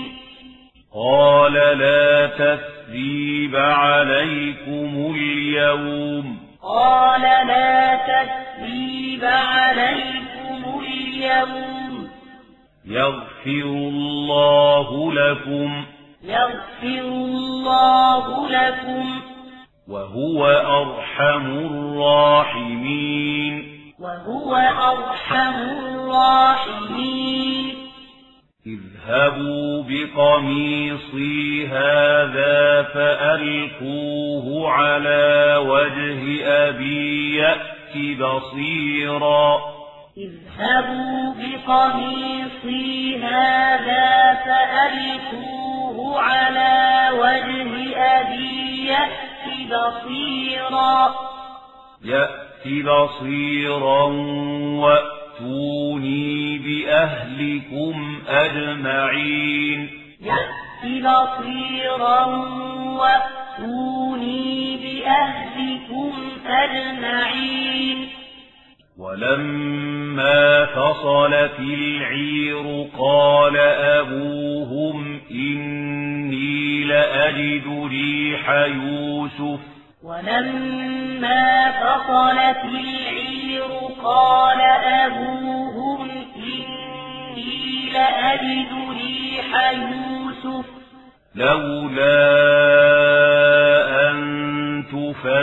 قال لا تستطيع تثريب عليكم اليوم. قال لا تثريب عليكم اليوم. يغفر الله لكم. يغفر الله لكم. وهو أرحم الراحمين. وهو أرحم الراحمين. اذهبوا بقميصي هذا فألقوه على وجه أبي يأت بصيرا. اذهبوا بقميصي هذا فألقوه على وجه أبي يأت بصيرا. يأت بصيرا وأتوني بأهلكم أجمعين يأت بصيرا وأتوني بأهلكم أجمعين ولما فصلت العير قال أبوهم إني لأجد ريح يوسف ولما فصلت العير قال أبوهم إني لأجد ريح يوسف لولا أن تفندون.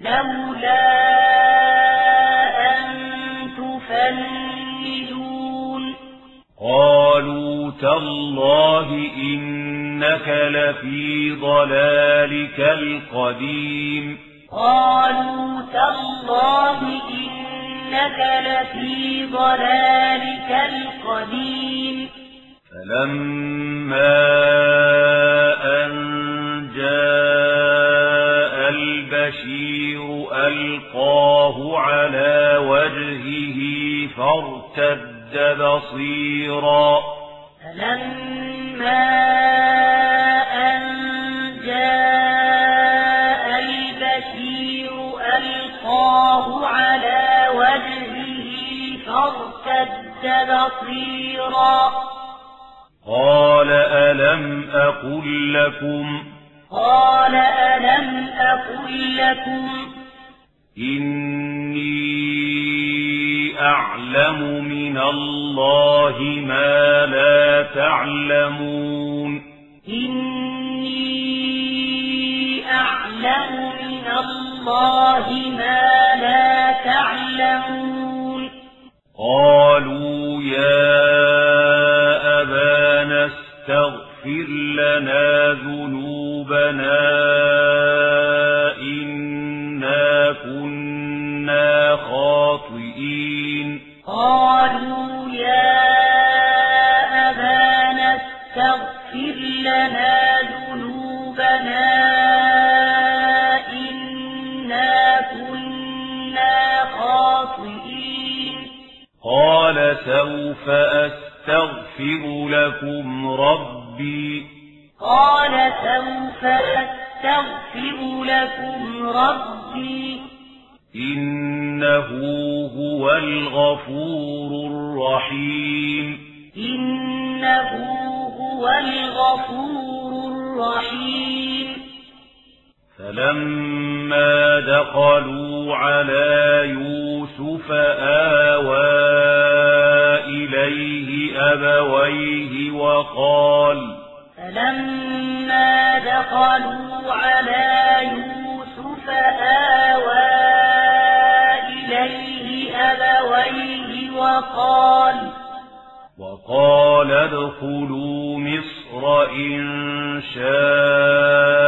لولا أن تفندون. قالوا تالله إنك لفي ضلالك القديم. قالوا تالله إنك لفي ضلالك القديم. فلما أن جاء البشير ألقاه على وجهه فارتد بصيرا. فلما أن جاء فارتد بصيرا. قال ألم أقل لكم قال ألم أقل لكم إني أعلم من الله ما لا تعلمون إني أعلم من الله ما لا تعلمون. قالوا يا أبانا استغفر لنا ذنوبنا إنا كنا خاطئين. قالوا يا أبانا استغفر لنا ذنوبنا قال سوف أستغفر لكم ربي. قال سوف أستغفر لكم ربي. إنه هو الغفور الرحيم. إنه هو الغفور الرحيم. فلما دخلوا على يوسف آوى إليه أبويه وقال فلما دخلوا على يوسف آوى إليه أبويه وقال وقال ادخلوا مصر إن شاء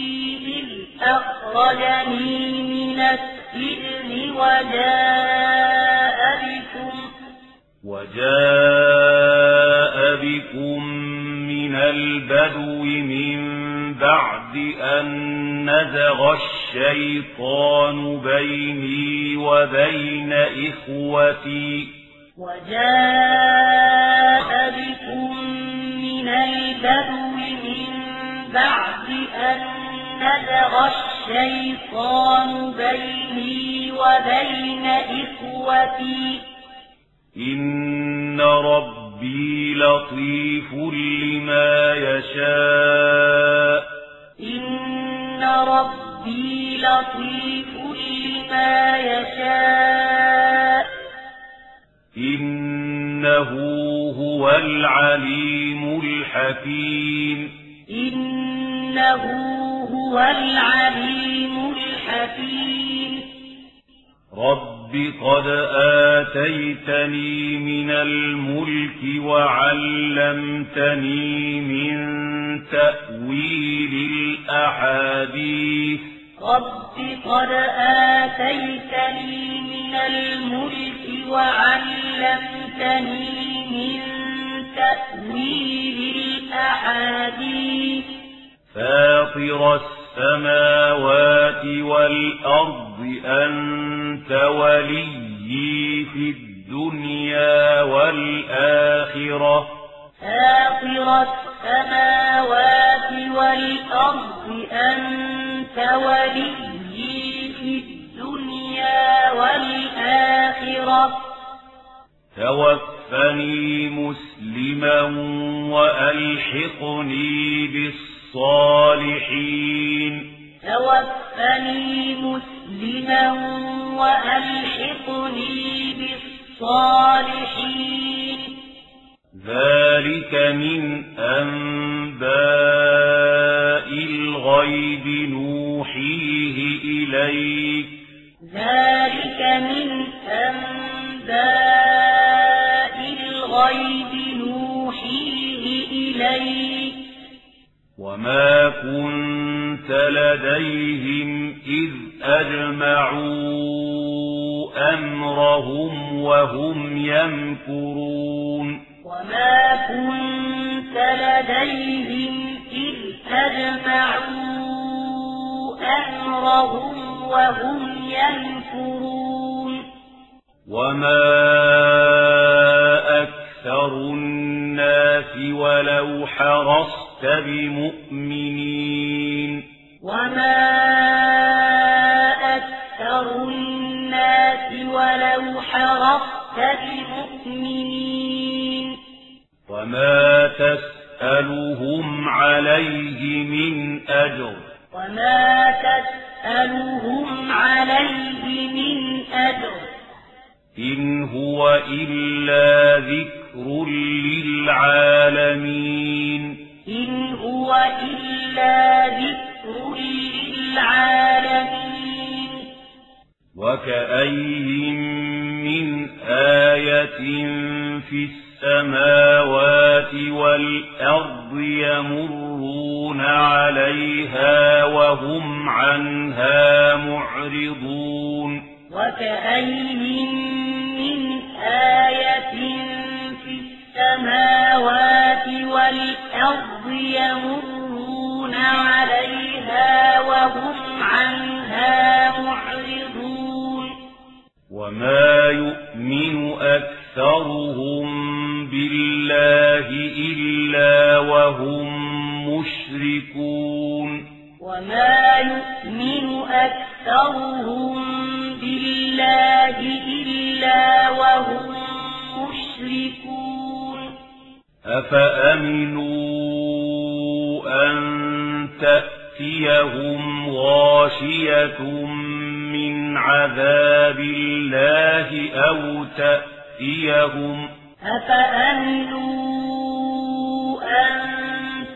أخرجني من السجن وجاء بكم وجاء بكم من البدو من بعد أن نزغ الشيطان بيني وبين إخوتي. وجاء بكم من البدو من بعد أن نزغ الشيطان بيني وبين إخوتي. إن ربي لطيف لما يشاء. إن ربي لطيف لما يشاء. إنه هو العليم الحكيم. إنه هو العليم الحكيم. رب قد آتيتني من الملك وعلمتني من تأويل الأحاديث. رب قد آتيتني من الملك وعلمتني من تأويل الأحاديث. فاطر السماوات والأرض أنت وليي في الدنيا والآخرة. فاطر السماوات والأرض أنت وليي في الدنيا والآخرة. توفني مسلما وألحقني بالصالحين توفني مسلما وألحقني بالصالحين. ذلك من أنباء الغيب نوحيه إليك. ذلك من أنباء الغيب نوحيه إليك. وما كنت لديهم إذ أجمعوا أمرهم وهم يمكرون وما كنت لديهم إذ أجمعوا أمرهم وهم ينفرون وما أكثر الناس ولو حرصت بمؤمنين وما أكثر الناس ولو حرصت بمؤمنين وما تسألهم عليه من أجر وما تسألهم عليه من أجر إن هو إلا ذكر للعالمين إن هو إلا ذكر للعالمين. وكأي من آية في السماوات والأرض يمرون عليها وهم عنها معرضون. وكأي من آية في السماوات والأرض يمرون عليها وهم عنها معرضون. وما يؤمن أكثرهم بالله إلا وهم مشركون. وما يؤمن أكثرهم بالله إلا وهم مشركون. أفأمنوا أن تأتيهم غاشية من عذاب الله أو تأتيهم أفأمنوا أن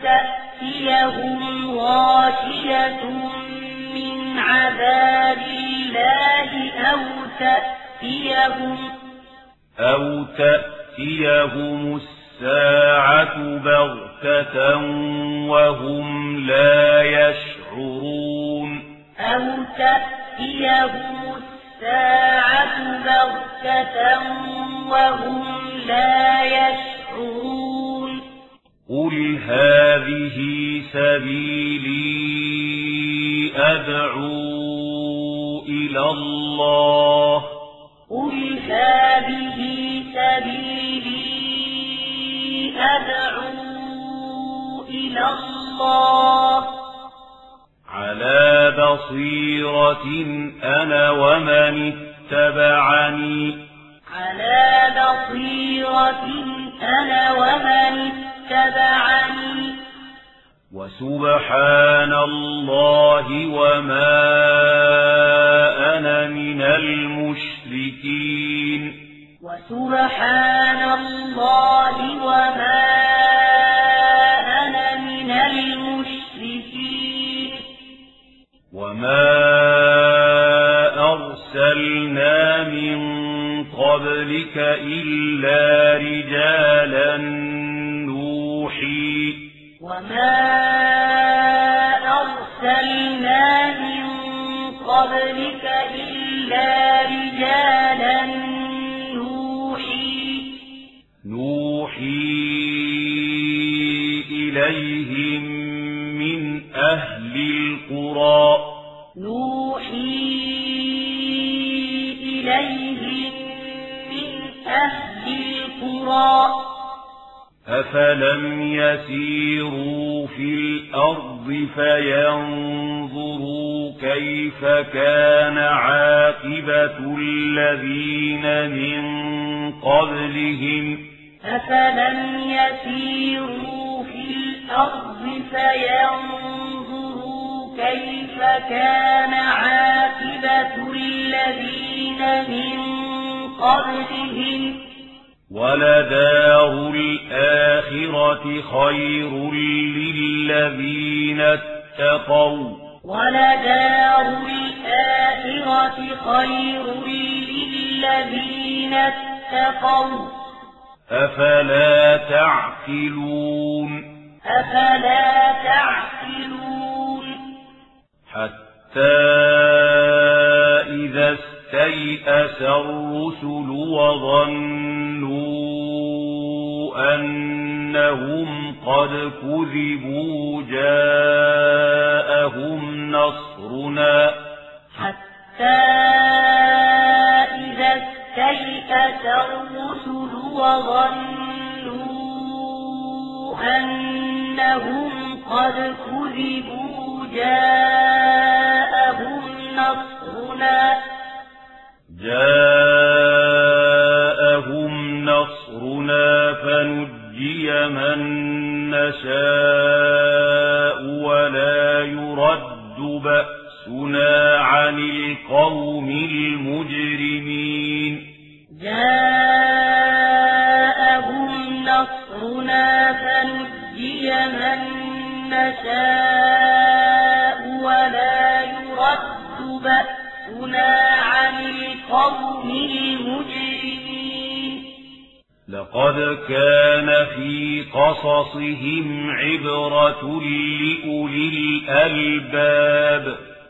تأتيهم غاشية من عذاب الله أو تأتيهم أو تأتيهم الساعة بغتة وهم لا يشعرون. أو تأتيهم الساعة بغتة وهم لا يشعرون. قل هذه سبيلي أدعو إلى الله. قل هذه سبيلي أدعو إلى الله. على بصيرة أنا ومن اتبعني. على بصيرة أنا ومن اتبعني. وسبحان الله وما أنا من المشركين. وسبحان الله وما أنا من المشركين. وما أرسلنا من قبلك إلا رجالا نوحي. وما أرسلنا من قبلك إلا رجالا نوحي نوحي إليهم من أهل القرى. نوحي إليهم من أهل القرى. أفلم يسيروا في الأرض فينظروا كيف كان عاقبة الذين من قبلهم أفلم يسيروا في الأرض فينظروا كيف كان عاقبة الذين من قبلهم ولدار الآخرة خير للذين اتقوا ولدار الآخرة خير للذين اتقوا أفلا تعقلون أفلا تعقلون حتى إذا استيأس الرسل وظنوا أنهم قد كذبوا جاءهم نصرنا حتى استيأس الرسل وظنوا أنهم قد كذبوا جاءهم نصرنا؟ جاءهم نصرنا فنجي من نشاء ولا يرد بأسنا عن القوم المجرمين. جاءهم نصرنا فنجي من نشاء ولا يرد بأسنا عن القوم المجرمين. لقد كان في قصصهم عبرة لأولي الألباب.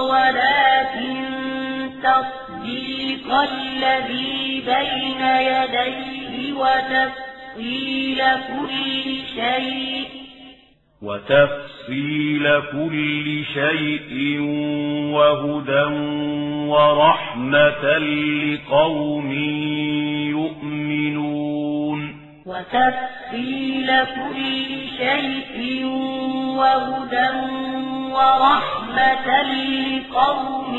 ولكن تصديق الذي بين يديه وتفصيل كل شيء. وتفصيل كل شيء وهدى ورحمة لقوم يؤمنون. وتفصيل كل شيء وهدى ورحمة لقوم